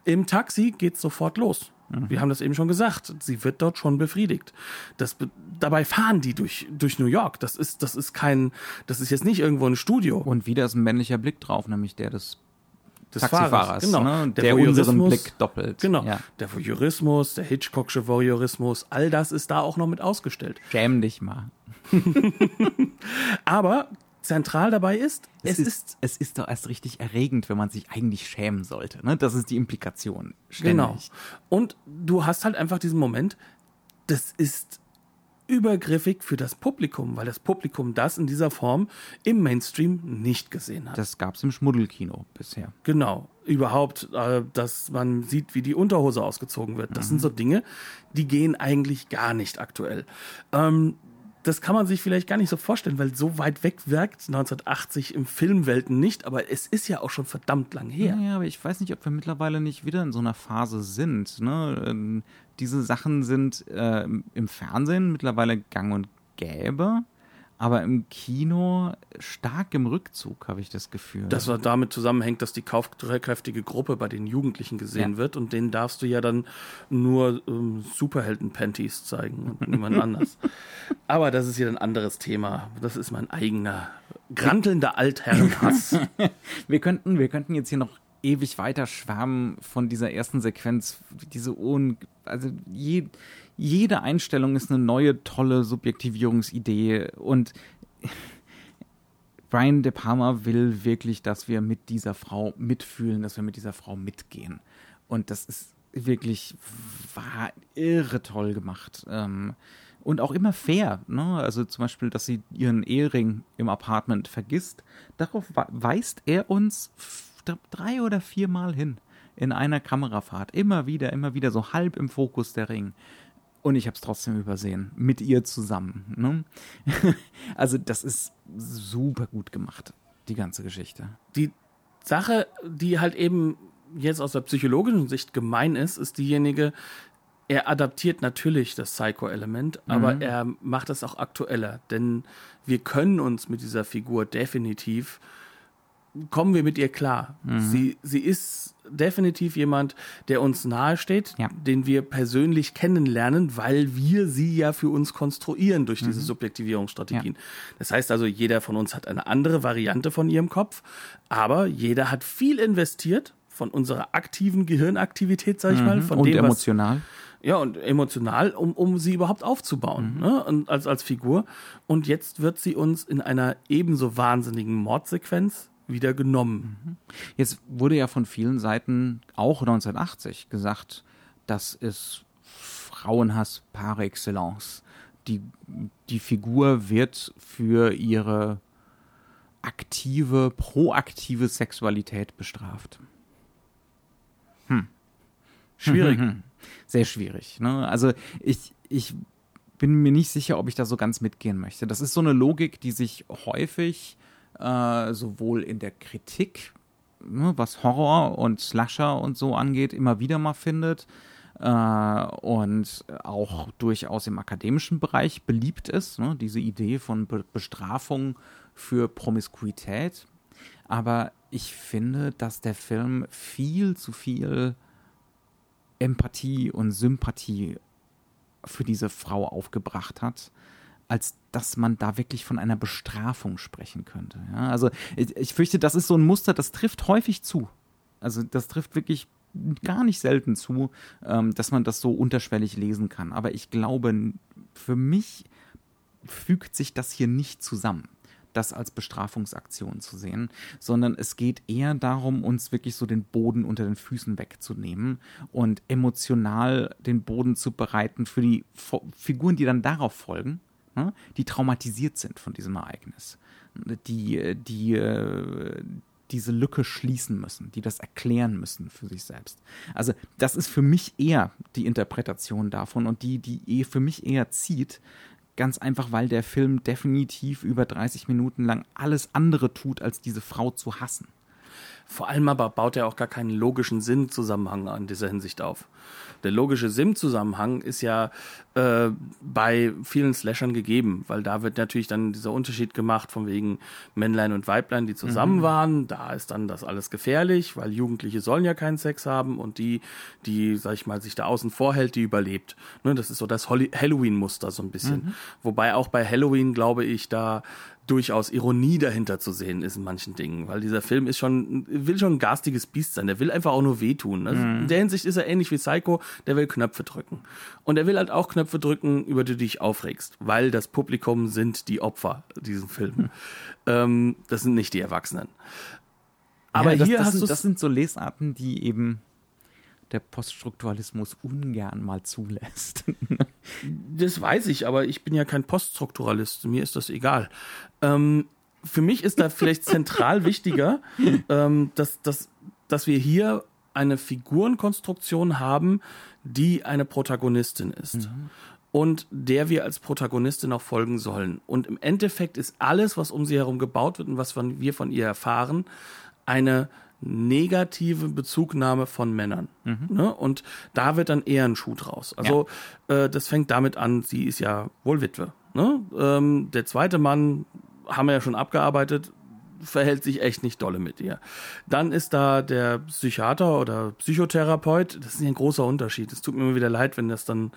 Im Taxi geht's sofort los. Wir haben das eben schon gesagt. Sie wird dort schon befriedigt. Das, dabei fahren die durch, durch New York. Das ist, das ist kein, das ist jetzt nicht irgendwo ein Studio. Und wieder ist ein männlicher Blick drauf, nämlich der des des Taxifahrers, Fahrers, genau. Ne? Der, der unseren Blick doppelt. Genau. Ja. Der Voyeurismus, der Hitchcocksche Voyeurismus, all das ist da auch noch mit ausgestellt. Schäm dich mal. [LAUGHS] Aber zentral dabei ist, es, es ist, ist, es ist doch erst richtig erregend, wenn man sich eigentlich schämen sollte. Ne? Das ist die Implikation. Ständig. Genau. Und du hast halt einfach diesen Moment, das ist übergriffig für das Publikum, weil das Publikum das in dieser Form im Mainstream nicht gesehen hat. Das gab es im Schmuddelkino bisher. Genau. Überhaupt, äh, dass man sieht, wie die Unterhose ausgezogen wird. Das mhm. sind so Dinge, die gehen eigentlich gar nicht aktuell. Ähm, das kann man sich vielleicht gar nicht so vorstellen, weil so weit weg wirkt 1980 im Filmwelten nicht, aber es ist ja auch schon verdammt lang her. Ja, aber ich weiß nicht, ob wir mittlerweile nicht wieder in so einer Phase sind. Ne? Ähm, diese Sachen sind äh, im Fernsehen mittlerweile gang und gäbe, aber im Kino stark im Rückzug, habe ich das Gefühl. Das war damit zusammenhängt, dass die kaufkräftige Gruppe bei den Jugendlichen gesehen ja. wird und denen darfst du ja dann nur ähm, Superhelden-Panties zeigen und niemand [LAUGHS] anders. Aber das ist hier ein anderes Thema. Das ist mein eigener grantelnder Altherrenhass. [LAUGHS] wir könnten, wir könnten jetzt hier noch ewig weiter schwärmen von dieser ersten Sequenz. Diese un also je, jede Einstellung ist eine neue, tolle Subjektivierungsidee und Brian De Palma will wirklich, dass wir mit dieser Frau mitfühlen, dass wir mit dieser Frau mitgehen. Und das ist wirklich war irre toll gemacht. Ähm, und auch immer fair. Ne? Also zum Beispiel, dass sie ihren Ehering im Apartment vergisst. Darauf weist er uns drei oder vier Mal hin in einer Kamerafahrt. Immer wieder, immer wieder so halb im Fokus der Ring. Und ich habe es trotzdem übersehen. Mit ihr zusammen. Ne? [LAUGHS] also das ist super gut gemacht, die ganze Geschichte. Die Sache, die halt eben jetzt aus der psychologischen Sicht gemein ist, ist diejenige, er adaptiert natürlich das Psycho-Element, aber mhm. er macht es auch aktueller. Denn wir können uns mit dieser Figur definitiv kommen wir mit ihr klar. Mhm. Sie, sie ist definitiv jemand, der uns nahesteht, ja. den wir persönlich kennenlernen, weil wir sie ja für uns konstruieren durch mhm. diese Subjektivierungsstrategien. Ja. Das heißt also, jeder von uns hat eine andere Variante von ihrem Kopf, aber jeder hat viel investiert von unserer aktiven Gehirnaktivität, sag ich mhm. mal, von und dem, emotional. Was, ja, und emotional, um, um sie überhaupt aufzubauen, mhm. ne? und als, als Figur. Und jetzt wird sie uns in einer ebenso wahnsinnigen Mordsequenz wieder genommen. Jetzt wurde ja von vielen Seiten auch 1980 gesagt, das ist Frauenhass par excellence. Die, die Figur wird für ihre aktive, proaktive Sexualität bestraft. Hm. Schwierig. [LAUGHS] Sehr schwierig. Ne? Also ich, ich bin mir nicht sicher, ob ich da so ganz mitgehen möchte. Das ist so eine Logik, die sich häufig äh, sowohl in der Kritik, ne, was Horror und Slasher und so angeht, immer wieder mal findet äh, und auch durchaus im akademischen Bereich beliebt ist, ne, diese Idee von Be Bestrafung für Promiskuität. Aber ich finde, dass der Film viel zu viel Empathie und Sympathie für diese Frau aufgebracht hat als dass man da wirklich von einer Bestrafung sprechen könnte. Ja, also ich, ich fürchte, das ist so ein Muster, das trifft häufig zu. Also das trifft wirklich gar nicht selten zu, ähm, dass man das so unterschwellig lesen kann. Aber ich glaube, für mich fügt sich das hier nicht zusammen das als Bestrafungsaktion zu sehen, sondern es geht eher darum, uns wirklich so den Boden unter den Füßen wegzunehmen und emotional den Boden zu bereiten für die Figuren, die dann darauf folgen, die traumatisiert sind von diesem Ereignis, die, die äh, diese Lücke schließen müssen, die das erklären müssen für sich selbst. Also das ist für mich eher die Interpretation davon und die, die eh für mich eher zieht, ganz einfach, weil der Film definitiv über 30 Minuten lang alles andere tut, als diese Frau zu hassen. Vor allem aber baut er auch gar keinen logischen Sinnzusammenhang an dieser Hinsicht auf. Der logische Sinnzusammenhang ist ja äh, bei vielen Slashern gegeben, weil da wird natürlich dann dieser Unterschied gemacht von wegen Männlein und Weiblein, die zusammen mhm. waren. Da ist dann das alles gefährlich, weil Jugendliche sollen ja keinen Sex haben und die, die, sag ich mal, sich da außen vorhält, die überlebt. Ne, das ist so das Halloween-Muster so ein bisschen. Mhm. Wobei auch bei Halloween, glaube ich, da durchaus Ironie dahinter zu sehen ist in manchen Dingen, weil dieser Film ist schon, will schon ein garstiges Biest sein, der will einfach auch nur wehtun. Also mhm. In der Hinsicht ist er ähnlich wie Psycho, der will Knöpfe drücken. Und er will halt auch Knöpfe drücken, über die du dich aufregst, weil das Publikum sind die Opfer diesen Film. Mhm. Ähm, das sind nicht die Erwachsenen. Aber ja, hier das, das, sind, das sind so Lesarten, die eben der Poststrukturalismus ungern mal zulässt. [LAUGHS] das weiß ich, aber ich bin ja kein Poststrukturalist. Mir ist das egal. Ähm, für mich ist da vielleicht zentral [LAUGHS] wichtiger, ähm, dass, dass, dass wir hier eine Figurenkonstruktion haben, die eine Protagonistin ist. Mhm. Und der wir als Protagonistin auch folgen sollen. Und im Endeffekt ist alles, was um sie herum gebaut wird und was von, wir von ihr erfahren, eine negative Bezugnahme von Männern. Mhm. Ne? Und da wird dann eher ein Schuh draus. Also ja. äh, das fängt damit an, sie ist ja wohl Witwe. Ne? Ähm, der zweite Mann haben wir ja schon abgearbeitet, verhält sich echt nicht dolle mit ihr. Dann ist da der Psychiater oder Psychotherapeut. Das ist ein großer Unterschied. Es tut mir immer wieder leid, wenn das dann,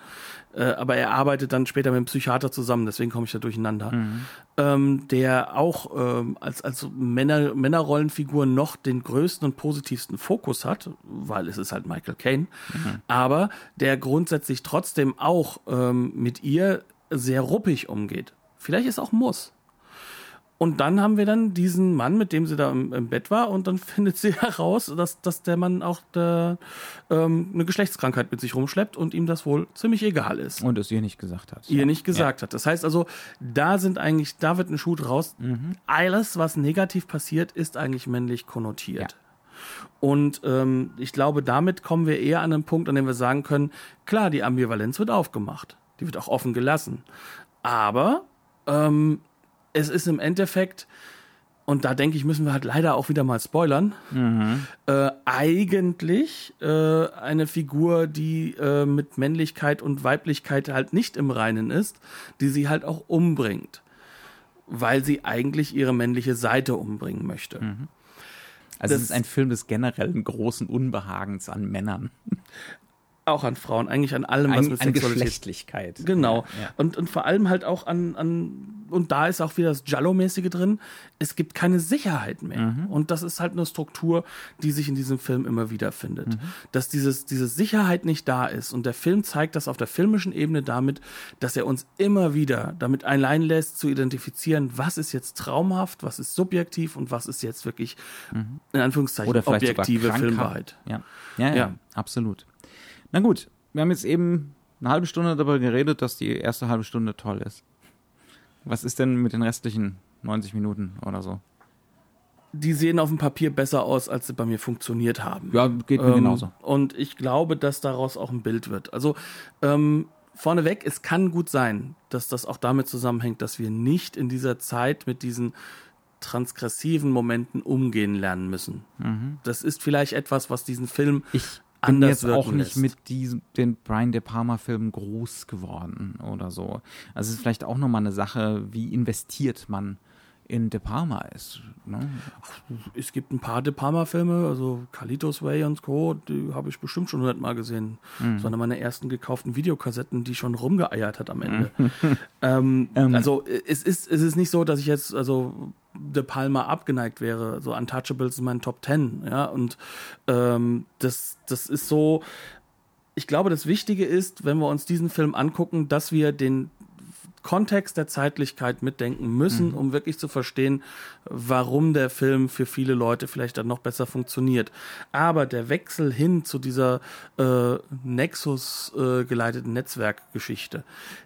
äh, aber er arbeitet dann später mit dem Psychiater zusammen, deswegen komme ich da durcheinander. Mhm. Ähm, der auch ähm, als, als Männer, Männerrollenfigur noch den größten und positivsten Fokus hat, weil es ist halt Michael Caine, mhm. aber der grundsätzlich trotzdem auch ähm, mit ihr sehr ruppig umgeht. Vielleicht ist auch muss. Und dann haben wir dann diesen Mann, mit dem sie da im, im Bett war, und dann [LAUGHS] findet sie heraus, dass, dass der Mann auch der, ähm, eine Geschlechtskrankheit mit sich rumschleppt und ihm das wohl ziemlich egal ist. Und es ihr nicht gesagt hat. Ihr nicht gesagt ja. hat. Das heißt also, da sind eigentlich, da wird ein Schuh draus. Mhm. Alles, was negativ passiert, ist eigentlich männlich konnotiert. Ja. Und ähm, ich glaube, damit kommen wir eher an einen Punkt, an dem wir sagen können, klar, die Ambivalenz wird aufgemacht. Die wird auch offen gelassen. Aber ähm, es ist im Endeffekt, und da denke ich, müssen wir halt leider auch wieder mal spoilern, mhm. äh, eigentlich äh, eine Figur, die äh, mit Männlichkeit und Weiblichkeit halt nicht im Reinen ist, die sie halt auch umbringt, weil sie eigentlich ihre männliche Seite umbringen möchte. Mhm. Also das es ist ein Film des generellen großen Unbehagens an Männern. Auch an Frauen, eigentlich an allem, was an, mit. An Geschlechtlichkeit. Genau. Ja, ja. Und, und vor allem halt auch an, an und da ist auch wieder das Jallo-mäßige drin, es gibt keine Sicherheit mehr. Mhm. Und das ist halt eine Struktur, die sich in diesem Film immer wieder findet. Mhm. Dass dieses, diese Sicherheit nicht da ist. Und der Film zeigt das auf der filmischen Ebene damit, dass er uns immer wieder damit allein lässt, zu identifizieren, was ist jetzt traumhaft, was ist subjektiv und was ist jetzt wirklich, mhm. in Anführungszeichen, objektive Filmwahrheit. Ja. Ja, ja, ja, absolut. Na gut, wir haben jetzt eben eine halbe Stunde darüber geredet, dass die erste halbe Stunde toll ist. Was ist denn mit den restlichen 90 Minuten oder so? Die sehen auf dem Papier besser aus, als sie bei mir funktioniert haben. Ja, geht mir ähm, genauso. Und ich glaube, dass daraus auch ein Bild wird. Also ähm, vorneweg, es kann gut sein, dass das auch damit zusammenhängt, dass wir nicht in dieser Zeit mit diesen transgressiven Momenten umgehen lernen müssen. Mhm. Das ist vielleicht etwas, was diesen Film ich bin jetzt auch nicht lässt. mit diesem, den Brian De Palma Filmen groß geworden oder so. Also es ist vielleicht auch nochmal eine Sache, wie investiert man in De Palma ist. Ne? Es gibt ein paar De Palma-Filme, also Kalitos Way und Co., die habe ich bestimmt schon hundertmal gesehen. Mhm. Das war eine meiner ersten gekauften Videokassetten, die schon rumgeeiert hat am Ende. [LAUGHS] ähm, ähm. Also es ist, es ist nicht so, dass ich jetzt, also De Palma abgeneigt wäre. So Untouchables ist mein Top Ten, ja. Und ähm, das, das ist so. Ich glaube, das Wichtige ist, wenn wir uns diesen Film angucken, dass wir den Kontext der Zeitlichkeit mitdenken müssen, mhm. um wirklich zu verstehen, warum der Film für viele Leute vielleicht dann noch besser funktioniert. Aber der Wechsel hin zu dieser äh, Nexus äh, geleiteten Netzwerkgeschichte,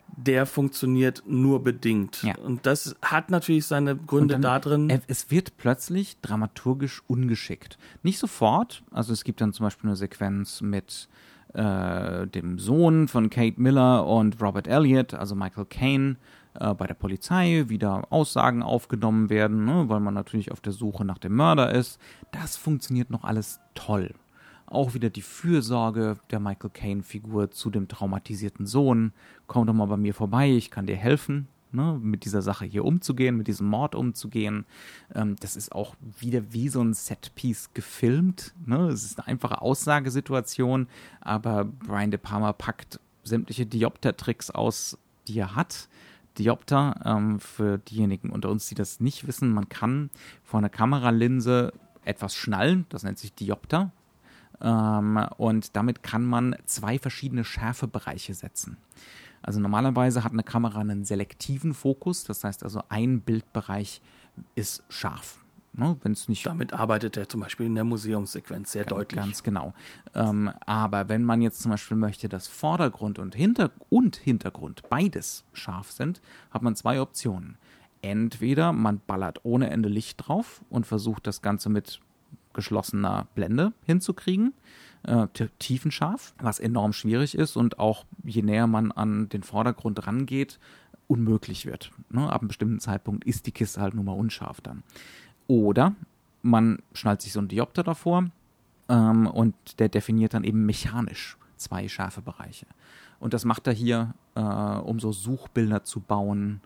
der funktioniert nur bedingt. Ja. Und das hat natürlich seine Gründe da drin. Es wird plötzlich dramaturgisch ungeschickt. Nicht sofort, also es gibt dann zum Beispiel eine Sequenz mit äh, dem Sohn von Kate Miller und Robert Elliott, also Michael Caine, äh, bei der Polizei wieder Aussagen aufgenommen werden, ne, weil man natürlich auf der Suche nach dem Mörder ist. Das funktioniert noch alles toll. Auch wieder die Fürsorge der Michael Caine-Figur zu dem traumatisierten Sohn. Komm doch mal bei mir vorbei, ich kann dir helfen ne, mit dieser Sache hier umzugehen, mit diesem Mord umzugehen. Ähm, das ist auch wieder wie so ein Setpiece gefilmt. Ne? Es ist eine einfache Aussagesituation, aber Brian De Palma packt sämtliche Diopter-Tricks aus, die er hat. Diopter, ähm, für diejenigen unter uns, die das nicht wissen, man kann vor einer Kameralinse etwas schnallen, das nennt sich Diopter. Ähm, und damit kann man zwei verschiedene Schärfebereiche setzen. Also normalerweise hat eine Kamera einen selektiven Fokus, das heißt also ein Bildbereich ist scharf. Ne, wenn's nicht Damit arbeitet er zum Beispiel in der Museumssequenz sehr ganz, deutlich. Ganz genau. Ähm, aber wenn man jetzt zum Beispiel möchte, dass Vordergrund und, Hinter und Hintergrund beides scharf sind, hat man zwei Optionen. Entweder man ballert ohne Ende Licht drauf und versucht das Ganze mit geschlossener Blende hinzukriegen äh, tiefenscharf, was enorm schwierig ist und auch je näher man an den Vordergrund rangeht, unmöglich wird. Ne? Ab einem bestimmten Zeitpunkt ist die Kiste halt nur mal unscharf dann. Oder man schnallt sich so einen Diopter davor ähm, und der definiert dann eben mechanisch zwei scharfe Bereiche. Und das macht er hier, äh, um so Suchbilder zu bauen,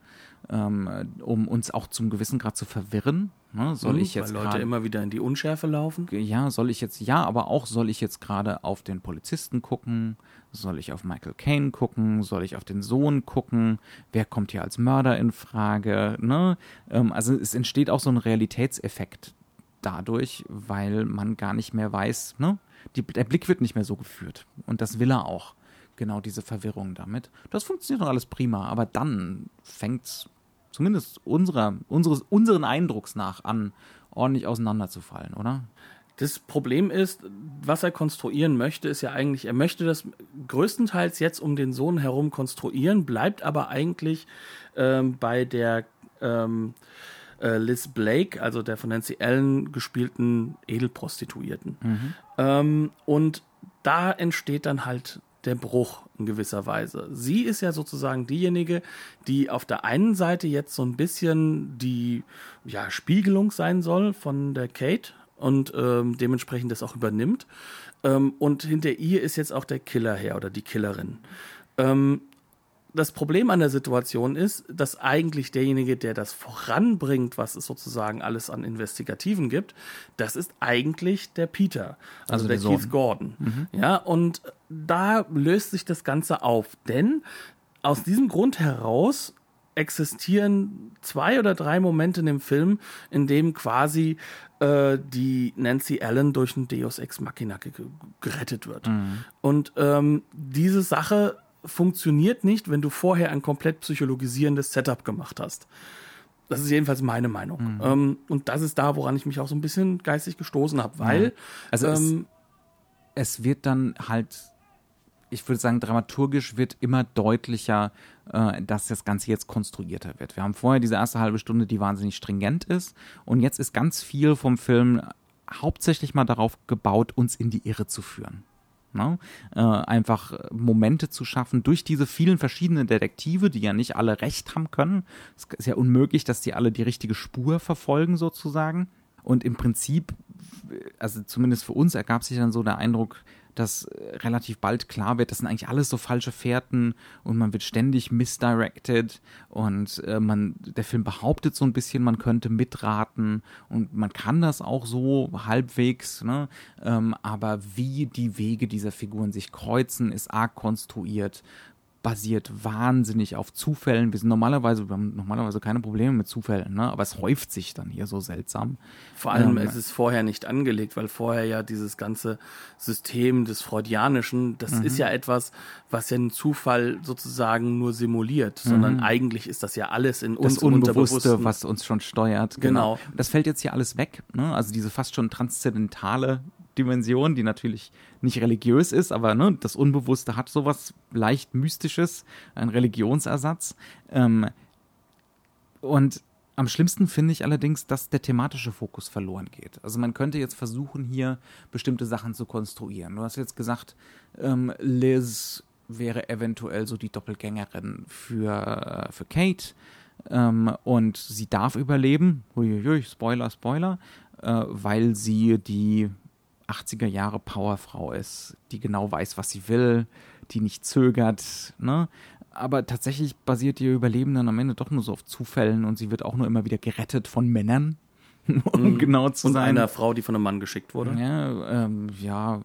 um uns auch zum gewissen Grad zu verwirren. Ne? Soll Mhm, ich jetzt weil Leute immer wieder in die Unschärfe laufen. ja, soll ich jetzt, ja, aber auch soll ich jetzt gerade auf den Polizisten gucken? Soll ich auf Michael Caine gucken? Soll ich auf den Sohn gucken? Wer kommt hier als Mörder in Frage? Ne? Ähm, also es entsteht auch so ein Realitätseffekt dadurch, weil man gar nicht mehr weiß, ne? Die, der Blick wird nicht mehr so geführt. Und das will er auch. Genau diese Verwirrung damit. Das funktioniert doch alles prima, aber dann fängt es zumindest unserer, unseres, unseren Eindrucks nach an, ordentlich auseinanderzufallen, oder? Das Problem ist, was er konstruieren möchte, ist ja eigentlich, er möchte das größtenteils jetzt um den Sohn herum konstruieren, bleibt aber eigentlich ähm, bei der ähm, äh, Liz Blake, also der von Nancy Allen gespielten Edelprostituierten. Ähm, und da entsteht dann halt der Bruch in gewisser Weise. Sie ist ja sozusagen diejenige, die auf der einen Seite jetzt so ein bisschen die ja, Spiegelung sein soll von der Kate und ähm, dementsprechend das auch übernimmt. Ähm, und hinter ihr ist jetzt auch der Killer her oder die Killerin. Ähm, das Problem an der Situation ist, dass eigentlich derjenige, der das voranbringt, was es sozusagen alles an Investigativen gibt, das ist eigentlich der Peter, also, Also der. Keith Gordon. Ja, und da löst sich das Ganze auf, denn aus diesem Grund heraus existieren zwei oder drei Momente in dem Film, in dem quasi äh, die Nancy Allen durch ein Deus Ex Machina ge gerettet wird. Und ähm, diese Sache funktioniert nicht, wenn du vorher ein komplett psychologisierendes Setup gemacht hast. Das ist jedenfalls meine Meinung. Ähm, und das ist da, woran ich mich auch so ein bisschen geistig gestoßen habe, weil Also es- ähm, es wird dann halt, ich würde sagen, dramaturgisch wird immer deutlicher, äh, dass das Ganze jetzt konstruierter wird. Wir haben vorher diese erste halbe Stunde, die wahnsinnig stringent ist. Und jetzt ist ganz viel vom Film hauptsächlich mal darauf gebaut, uns in die Irre zu führen. Ne? Äh, einfach Momente zu schaffen durch diese vielen verschiedenen Detektive, die ja nicht alle recht haben können. Es ist ja unmöglich, dass die alle die richtige Spur verfolgen sozusagen. Und im Prinzip, also zumindest für uns ergab sich dann so der Eindruck, dass äh, relativ bald klar wird, das sind eigentlich alles so falsche Fährten und man wird ständig misdirected und äh, man, der Film behauptet so ein bisschen, man könnte mitraten und man kann das auch so halbwegs, ne? ähm, aber wie die Wege dieser Figuren sich kreuzen, ist arg konstruiert basiert wahnsinnig auf Zufällen. Wir sind normalerweise, wir haben normalerweise keine Probleme mit Zufällen, ne? aber es häuft sich dann hier so seltsam. Vor allem, Ähm, es ist vorher nicht angelegt, weil vorher ja dieses ganze System des Freudianischen, das Mhm. ist ja etwas, was ja einen Zufall sozusagen nur simuliert, sondern eigentlich ist das ja alles in Mhm. das uns im Unbewusste, was uns schon steuert. Genau. Das fällt jetzt hier alles weg. Ne? Also diese fast schon transzendentale Dimension, die natürlich nicht religiös ist, aber ne, das Unbewusste hat sowas leicht Mystisches, ein Religionsersatz. Ähm, und am schlimmsten finde ich allerdings, dass der thematische Fokus verloren geht. Also man könnte jetzt versuchen, hier bestimmte Sachen zu konstruieren. Du hast jetzt gesagt, ähm, Liz wäre eventuell so die Doppelgängerin für, für Kate ähm, und sie darf überleben. Huiuiui, Spoiler, Spoiler, äh, weil sie die 80er Jahre Powerfrau ist, die genau weiß, was sie will, die nicht zögert, ne? Aber tatsächlich basiert ihr Überleben dann am Ende doch nur so auf Zufällen und sie wird auch nur immer wieder gerettet von Männern, [LAUGHS] um genau zu und sein. einer Frau, die von einem Mann geschickt wurde. Ja, ähm, ja,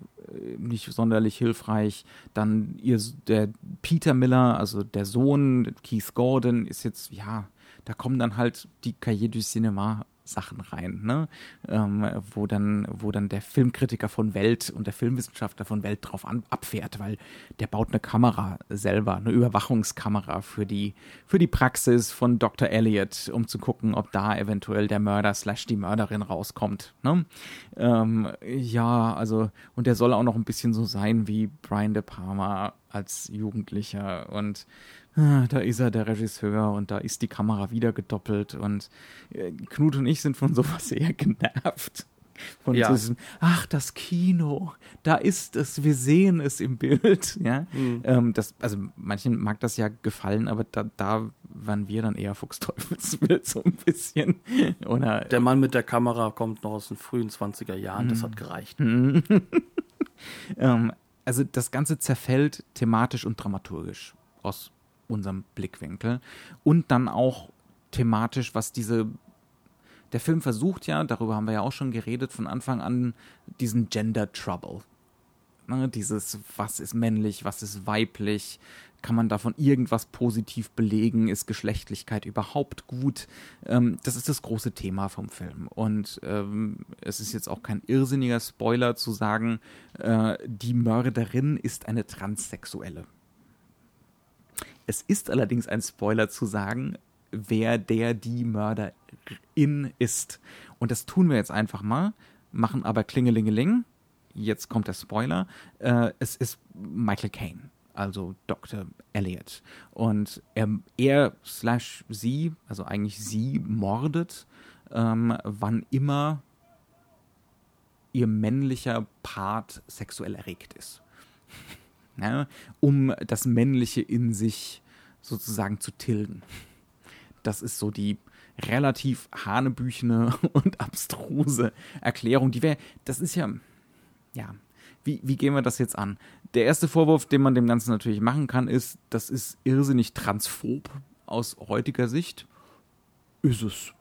nicht sonderlich hilfreich. Dann ihr, der Peter Miller, also der Sohn, Keith Gordon, ist jetzt, ja, da kommen dann halt die Cahiers du Cinéma Sachen rein, ne? Ähm, wo dann, wo dann der Filmkritiker von Welt und der Filmwissenschaftler von Welt drauf an, abfährt, weil der baut eine Kamera selber, eine Überwachungskamera für die, für die Praxis von Dr. Elliot, um zu gucken, ob da eventuell der Mörder slash die Mörderin rauskommt. Ne? Ähm, ja, also, und der soll auch noch ein bisschen so sein wie Brian De Palma als Jugendlicher und da ist er, der Regisseur, und da ist die Kamera wieder gedoppelt und äh, Knut und ich sind von [LAUGHS] sowas eher genervt. Von Ja. diesem, ach, das Kino, da ist es, wir sehen es im Bild, [LAUGHS] ja. Ähm, das, also manchen mag das ja gefallen, aber da, da waren wir dann eher Fuchsteufelswild [LAUGHS] so ein bisschen. Oder Der Mann mit der Kamera kommt noch aus den frühen 20er Jahren, das hat gereicht. ähm, also das Ganze zerfällt thematisch und dramaturgisch aus unserem Blickwinkel und dann auch thematisch, was diese der Film versucht ja, darüber haben wir ja auch schon geredet, von Anfang an diesen Gender Trouble. Ne, dieses, was ist männlich, was ist weiblich, kann man davon irgendwas positiv belegen, ist Geschlechtlichkeit überhaupt gut? Ähm, das ist das große Thema vom Film. Und ähm, es ist jetzt auch kein irrsinniger Spoiler zu sagen, äh, die Mörderin ist eine Transsexuelle. Es ist allerdings ein Spoiler zu sagen, wer der die Mörderin ist. Und das tun wir jetzt einfach mal, machen aber Klingelingeling. Jetzt kommt der Spoiler. Äh, es ist Michael Caine, also Dr. Elliot. Und er, er slash sie, also eigentlich sie, mordet, ähm, wann immer ihr männlicher Part sexuell erregt ist. Ja, um das Männliche in sich sozusagen zu tilgen. Das ist so die relativ hanebüchene [LAUGHS] und abstruse Erklärung, die wäre, das ist ja, ja, wie, wie gehen wir das jetzt an? Der erste Vorwurf, den man dem Ganzen natürlich machen kann, ist, das ist irrsinnig transphob aus heutiger Sicht. Ist es.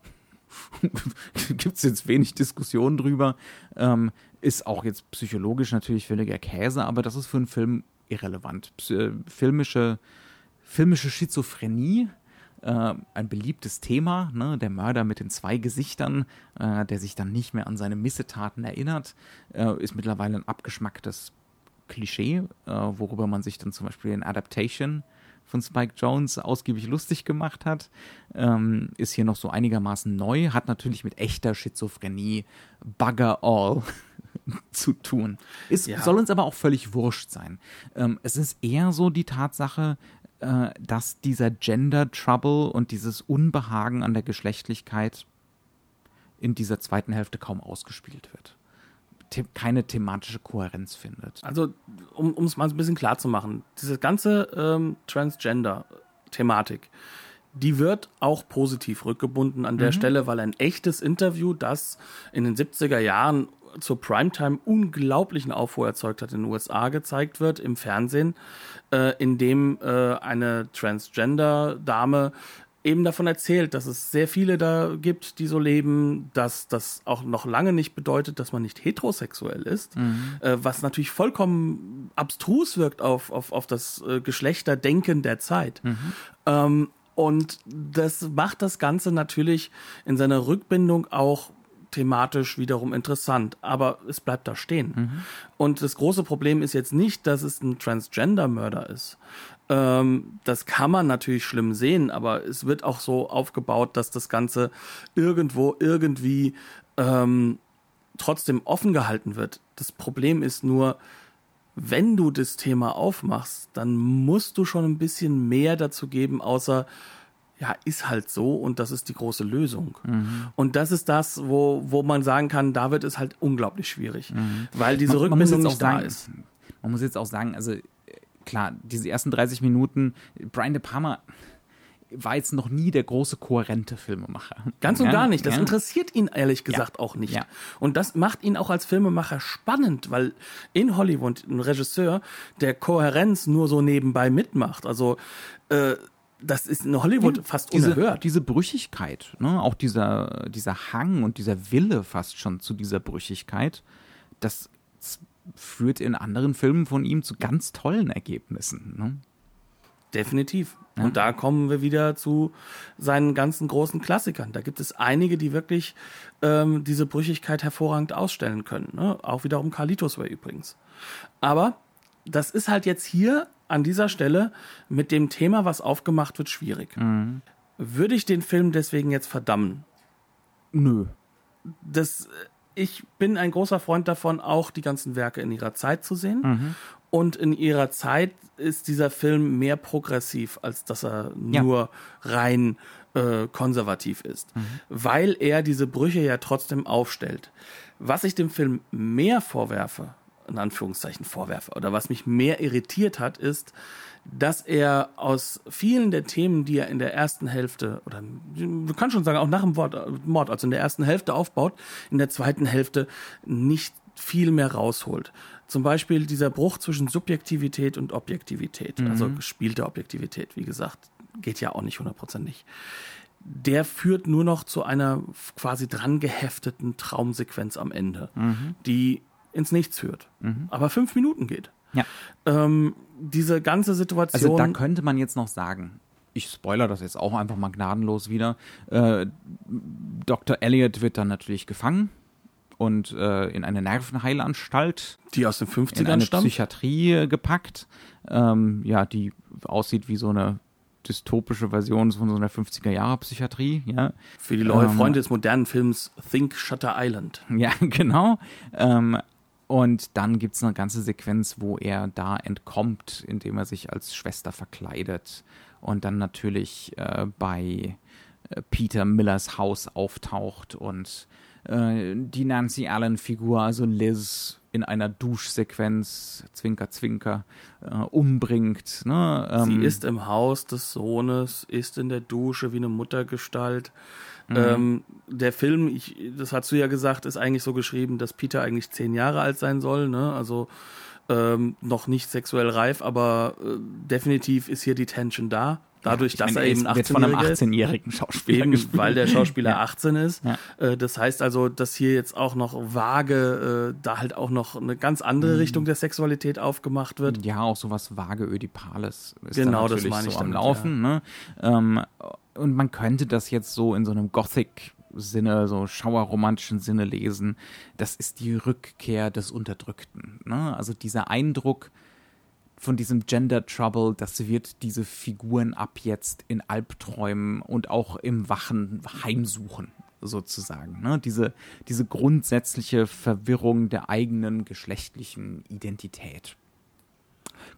[LAUGHS] Gibt es jetzt wenig Diskussion drüber. Ähm, ist auch jetzt psychologisch natürlich völliger Käse, aber das ist für einen Film irrelevant. Psy filmische, filmische Schizophrenie äh, ein beliebtes Thema, ne? der Mörder mit den zwei Gesichtern, äh, der sich dann nicht mehr an seine Missetaten erinnert, äh, ist mittlerweile ein abgeschmacktes Klischee, äh, worüber man sich dann zum Beispiel in Adaptation von Spike Jones ausgiebig lustig gemacht hat, ähm, ist hier noch so einigermaßen neu, hat natürlich mit echter Schizophrenie, Bugger all, [LAUGHS] zu tun. Ist, ja. Soll uns aber auch völlig wurscht sein. Ähm, es ist eher so die Tatsache, äh, dass dieser Gender Trouble und dieses Unbehagen an der Geschlechtlichkeit in dieser zweiten Hälfte kaum ausgespielt wird. The keine thematische Kohärenz findet. Also, um es mal ein bisschen klar zu machen, diese ganze ähm, Transgender-Thematik, die wird auch positiv rückgebunden an der mhm. Stelle, weil ein echtes Interview, das in den 70er Jahren zur Primetime unglaublichen Aufruhr erzeugt hat in den USA, gezeigt wird im Fernsehen, äh, in dem äh, eine Transgender-Dame eben davon erzählt, dass es sehr viele da gibt, die so leben, dass das auch noch lange nicht bedeutet, dass man nicht heterosexuell ist, mhm. äh, was natürlich vollkommen abstrus wirkt auf, auf, auf das äh, Geschlechterdenken der Zeit. Mhm. Ähm, und das macht das Ganze natürlich in seiner Rückbindung auch thematisch wiederum interessant, aber es bleibt da stehen. Mhm. Und das große Problem ist jetzt nicht, dass es ein Transgender-Mörder ist. Ähm, das kann man natürlich schlimm sehen, aber es wird auch so aufgebaut, dass das Ganze irgendwo irgendwie ähm, trotzdem offen gehalten wird. Das Problem ist nur, wenn du das Thema aufmachst, dann musst du schon ein bisschen mehr dazu geben, außer ja, ist halt so und das ist die große Lösung. Mhm. Und das ist das, wo, wo man sagen kann, da wird es halt unglaublich schwierig, mhm. weil diese man, Rückbindung man nicht da sagen, ist. Man muss jetzt auch sagen, also klar, diese ersten 30 Minuten, Brian De Palma war jetzt noch nie der große kohärente Filmemacher. Ganz und ja, gar nicht. Das ja. interessiert ihn ehrlich gesagt ja. auch nicht. Und das macht ihn auch als Filmemacher spannend, weil in Hollywood ein Regisseur, der Kohärenz nur so nebenbei mitmacht. Also äh, das ist in Hollywood ja, fast diese, unerhört. Diese Brüchigkeit, ne? auch dieser, dieser Hang und dieser Wille fast schon zu dieser Brüchigkeit, das führt in anderen Filmen von ihm zu ganz tollen Ergebnissen. Ne? Definitiv. Ja. Und da kommen wir wieder zu seinen ganzen großen Klassikern. Da gibt es einige, die wirklich ähm, diese Brüchigkeit hervorragend ausstellen können. Ne? Auch wiederum Carlitos Way übrigens. Aber das ist halt jetzt hier an dieser Stelle mit dem Thema, was aufgemacht wird, schwierig. Mhm. Würde ich den Film deswegen jetzt verdammen? Nö. Das, ich bin ein großer Freund davon, auch die ganzen Werke in ihrer Zeit zu sehen. Mhm. Und in ihrer Zeit ist dieser Film mehr progressiv, als dass er ja. nur rein äh, konservativ ist. Mhm. Weil er diese Brüche ja trotzdem aufstellt. Was ich dem Film mehr vorwerfe, in Anführungszeichen vorwerfe oder was mich mehr irritiert hat, ist, dass er aus vielen der Themen, die er in der ersten Hälfte oder man kann schon sagen auch nach dem Mord, also in der ersten Hälfte aufbaut, in der zweiten Hälfte nicht viel mehr rausholt. Zum Beispiel dieser Bruch zwischen Subjektivität und Objektivität, Mhm. also gespielte Objektivität, wie gesagt, geht ja auch nicht hundertprozentig. Der führt nur noch zu einer quasi dran gehefteten Traumsequenz am Ende, Mhm. die ins Nichts führt. Aber fünf Minuten geht. Ja. Ähm, diese ganze Situation. Also da könnte man jetzt noch sagen, ich spoiler das jetzt auch einfach mal gnadenlos wieder. Äh, Dr. Elliot wird dann natürlich gefangen und äh, in eine Nervenheilanstalt, die aus den in 50ern eine stammt. Psychiatrie äh, gepackt. Ähm, ja, die aussieht wie so eine dystopische Version von so einer 50er-Jahre-Psychiatrie, ja. Für die neue Ähm, Freunde des modernen Films Think Shutter Island. [LAUGHS] Ja, genau. Ähm, und dann gibt's eine ganze Sequenz, wo er da entkommt, indem er sich als Schwester verkleidet und dann natürlich äh, bei äh, Peter Millers Haus auftaucht und äh, die Nancy Allen-Figur, also Liz, in einer Duschsequenz, Zwinker, Zwinker, äh, umbringt. Ne? Sie Ähm, ist im Haus des Sohnes, ist in der Dusche wie eine Muttergestalt. Mhm. Ähm, der Film, ich, das hast du ja gesagt, ist eigentlich so geschrieben, dass Peter eigentlich zehn Jahre alt sein soll. Ne? Also ähm, noch nicht sexuell reif, aber äh, definitiv ist hier die Tension da. Dadurch, ich dass meine, er eben wird von einem 18-Jähriger ist. 18-jährigen Schauspieler Eben, gespielt. weil der Schauspieler Ja. 18 ist. Ja. Äh, Das heißt also, dass hier jetzt auch noch vage, äh, da halt auch noch eine ganz andere Mhm. Richtung der Sexualität aufgemacht wird. Ja, auch sowas vage Ödipales ist Genau, da das natürlich meine ich so am damit, Laufen. Ne? Ähm, und man könnte das jetzt so in so einem Gothic-Sinne, so schauerromantischen Sinne lesen. Das ist die Rückkehr des Unterdrückten. Ne? Also dieser Eindruck von diesem Gender Trouble, das wird diese Figuren ab jetzt in Albträumen und auch im Wachen heimsuchen, sozusagen. Ne? Diese, diese grundsätzliche Verwirrung der eigenen geschlechtlichen Identität.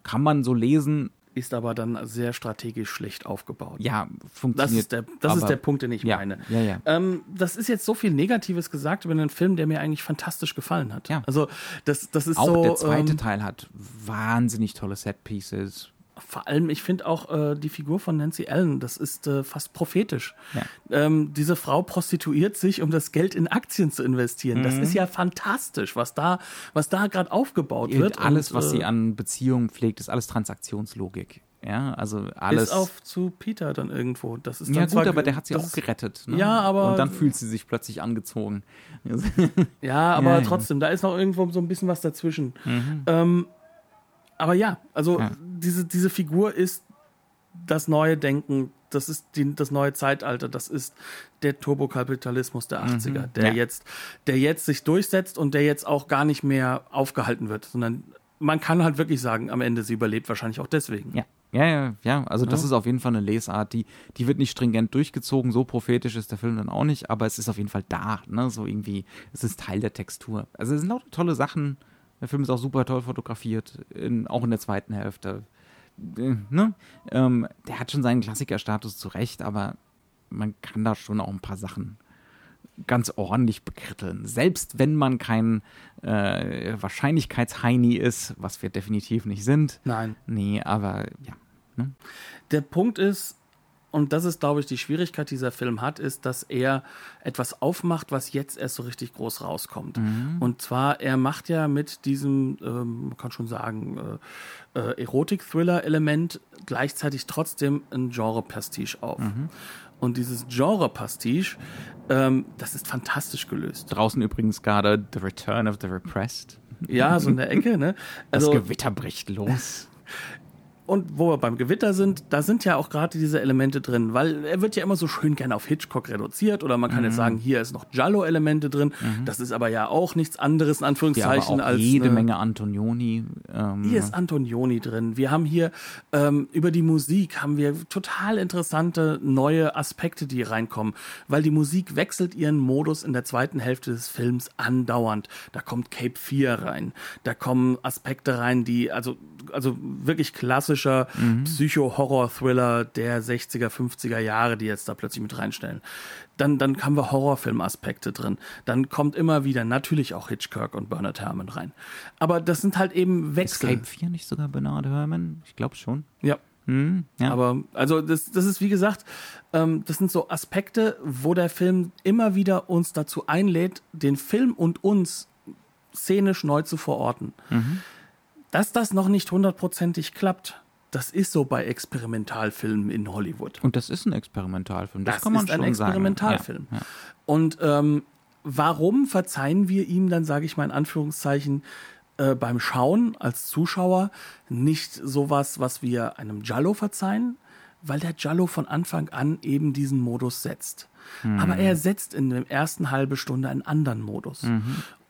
Kann man so lesen, Ist aber dann sehr strategisch schlecht aufgebaut. ja, Das funktioniert. ist der, das ist der Punkt, den ich ja, meine. Ja, ja. Ähm, das ist jetzt so viel Negatives gesagt über einen Film, der mir eigentlich fantastisch gefallen hat. Ja. Also das, das ist Auch so. der zweite ähm, Teil hat wahnsinnig tolle Set-Pieces. Vor allem, ich finde auch äh, die Figur von Nancy Allen, das ist äh, fast prophetisch. Ja. Ähm, diese Frau prostituiert sich, um das Geld in Aktien zu investieren. Mhm. Das ist ja fantastisch, was da, was da gerade aufgebaut wird. alles, Und, was äh, sie an Beziehungen pflegt, ist alles Transaktionslogik. Ja, also alles. Bis auf zu Peter dann irgendwo. Das ist ja, gut, aber der hat sie auch gerettet. Ne? Ja, aber- Und dann fühlt sie sich plötzlich angezogen. Ja, aber [LAUGHS] Ja, ja. trotzdem, da ist noch irgendwo so ein bisschen was dazwischen. Ähm, aber ja, also Ja. Diese, diese Figur ist das neue Denken, das ist die, das neue Zeitalter, das ist der Turbokapitalismus der 80er, der Ja. jetzt, der jetzt sich durchsetzt und der jetzt auch gar nicht mehr aufgehalten wird, sondern man kann halt wirklich sagen, am Ende sie überlebt wahrscheinlich auch deswegen. Ja. Ja, ja, ja. Also das Ja. ist auf jeden Fall eine Lesart, die, die wird nicht stringent durchgezogen, so prophetisch ist der Film dann auch nicht, aber es ist auf jeden Fall da, ne? So irgendwie, es ist Teil der Textur. Also es sind lauter tolle Sachen. Der Film ist auch super toll fotografiert, in, auch in der zweiten Hälfte. Äh, Ne? Ähm, der hat schon seinen Klassikerstatus zu Recht, aber man kann da schon auch ein paar Sachen ganz ordentlich bekritteln. Selbst wenn man kein äh, Wahrscheinlichkeitsheini ist, was wir definitiv nicht sind. Nein. Nee, aber ja. Ne? Der Punkt ist, und das ist, glaube ich, die Schwierigkeit, die dieser Film hat, ist, dass er etwas aufmacht, was jetzt erst so richtig groß rauskommt. Und zwar, er macht ja mit diesem, ähm, man kann schon sagen, äh, äh, Erotik-Thriller-Element gleichzeitig trotzdem ein Genre-Pastiche auf. Und dieses Genre-Pastiche, ähm, das ist fantastisch gelöst. Draußen übrigens gerade The Return of the Repressed. Ja, so in der Ecke, ne? Das Also, Gewitter bricht los. [LAUGHS] Und wo wir beim Gewitter sind, da sind ja auch gerade diese Elemente drin, weil er wird ja immer so schön gerne auf Hitchcock reduziert oder man kann Mhm. jetzt sagen, hier ist noch Giallo-Elemente drin. Das ist aber ja auch nichts anderes in Ja, Anführungszeichen auch als jede eine- Menge Antonioni. Ähm, Hier ist Antonioni drin. Wir haben hier ähm, über die Musik haben wir total interessante neue Aspekte, die reinkommen, weil die Musik wechselt ihren Modus in der zweiten Hälfte des Films andauernd. Da kommt Cape 4 rein, da kommen Aspekte rein, die also also wirklich klassischer Psycho-Horror-Thriller der 60er, 50er Jahre, die jetzt da plötzlich mit reinstellen. Dann, dann haben wir Horrorfilm-Aspekte drin. Dann kommt immer wieder natürlich auch Hitchcock und Bernard Herrmann rein. Aber das sind halt eben Wechsel. Escape 4 nicht sogar Bernard Herrmann? Ich glaube schon. Ja. Hm, ja. Aber also das, das ist wie gesagt, ähm, das sind so Aspekte, wo der Film immer wieder uns dazu einlädt, den Film und uns szenisch neu zu verorten. Mhm. Dass das noch nicht hundertprozentig klappt, das ist so bei Experimentalfilmen in Hollywood. Und das ist ein Experimentalfilm. Das, Das kann man ist ein schon Experimentalfilm. sagen. Ja, ja. Und ähm, warum verzeihen wir ihm dann, sage ich mal in Anführungszeichen, äh, beim Schauen als Zuschauer nicht sowas, was wir einem Giallo verzeihen? Weil der Giallo von Anfang an eben diesen Modus setzt. Aber er setzt in der ersten halben Stunde einen anderen Modus.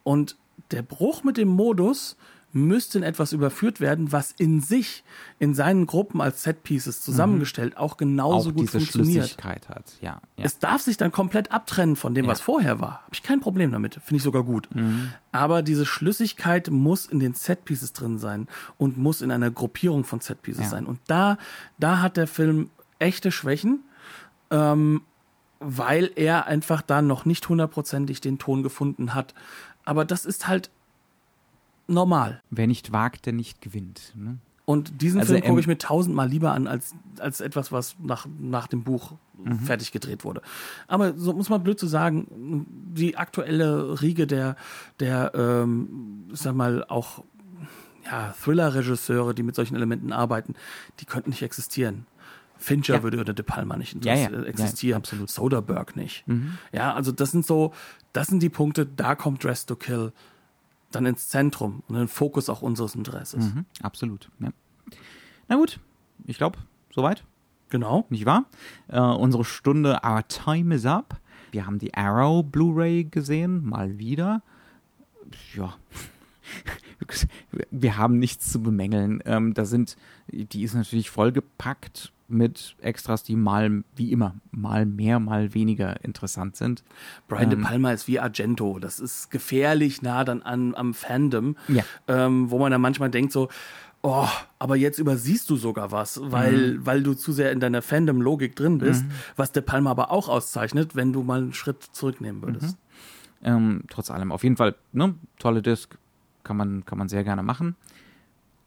Und der Bruch mit dem Modus müsste in etwas überführt werden, was in sich, in seinen Gruppen als Setpieces zusammengestellt, auch genauso Auch gut diese funktioniert. Schlüssigkeit hat. Ja, ja. Es darf sich dann komplett abtrennen von dem, Ja. was vorher war. Habe ich kein Problem damit. Finde ich sogar gut. Mhm. Aber diese Schlüssigkeit muss in den Setpieces drin sein und muss in einer Gruppierung von Setpieces Ja. sein. Und da, da hat der Film echte Schwächen, ähm, weil er einfach da noch nicht hundertprozentig den Ton gefunden hat. Aber das ist halt normal. Wer nicht wagt, der nicht gewinnt. Ne? Und diesen Also, Film gucke ich mir tausendmal lieber an, als, als etwas, was nach, nach dem Buch Mhm. fertig gedreht wurde. Aber so muss man blöd zu sagen, die aktuelle Riege der, der ähm, ich sag mal, auch ja, Thriller-Regisseure, die mit solchen Elementen arbeiten, die könnten nicht existieren. Fincher Ja. würde unter De Palma nicht Ja, ja. interess- Ja, existieren. absolut. Soderbergh nicht. Mhm. Ja, also das sind so, das sind die Punkte, da kommt Dress to Kill dann ins Zentrum und den Fokus auch unseres Interesses. Mhm. Absolut. Ja. Na gut, ich glaube, soweit. Genau. nicht wahr? Äh, unsere Stunde Our Time is Up. Wir haben die Arrow Blu-ray gesehen, mal wieder. Ja. [LAUGHS] Wir haben nichts zu bemängeln. Ähm, da sind, die ist natürlich vollgepackt mit Extras, die mal, wie immer, mal mehr, mal weniger interessant sind. Brian Ähm, De Palma ist wie Argento. Das ist gefährlich nah dann an, am Fandom, Ja. ähm, wo man dann manchmal denkt so, oh, aber jetzt übersiehst du sogar was, weil, weil du zu sehr in deiner Fandom-Logik drin bist, was De Palma aber auch auszeichnet, wenn du mal einen Schritt zurücknehmen würdest. Ähm, trotz allem, auf jeden Fall, ne, tolle Disc, kann man, kann man sehr gerne machen.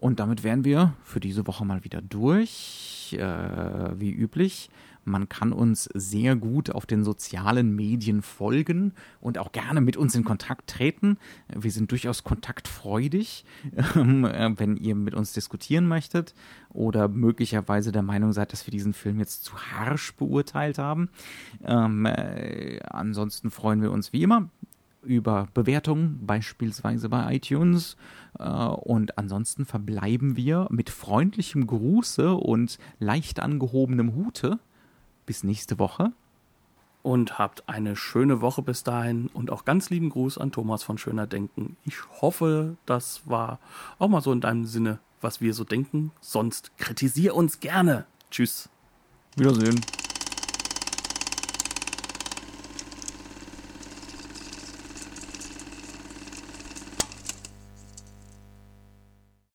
Und damit wären wir für diese Woche mal wieder durch, äh, wie üblich. Man kann uns sehr gut auf den sozialen Medien folgen und auch gerne mit uns in Kontakt treten. Wir sind durchaus kontaktfreudig, [LAUGHS] ähm, äh, wenn ihr mit uns diskutieren möchtet oder möglicherweise der Meinung seid, dass wir diesen Film jetzt zu harsch beurteilt haben. Ähm, äh, ansonsten freuen wir uns wie immer über Bewertungen, beispielsweise bei iTunes. Äh, Und ansonsten verbleiben wir mit freundlichem Gruße und leicht angehobenem Hute. Bis nächste Woche. Und habt eine schöne Woche bis dahin und auch ganz lieben Gruß an Thomas von Schöner Denken. Ich hoffe, das war auch mal so in deinem Sinne, was wir so denken. Sonst kritisier uns gerne. Tschüss. Wiedersehen.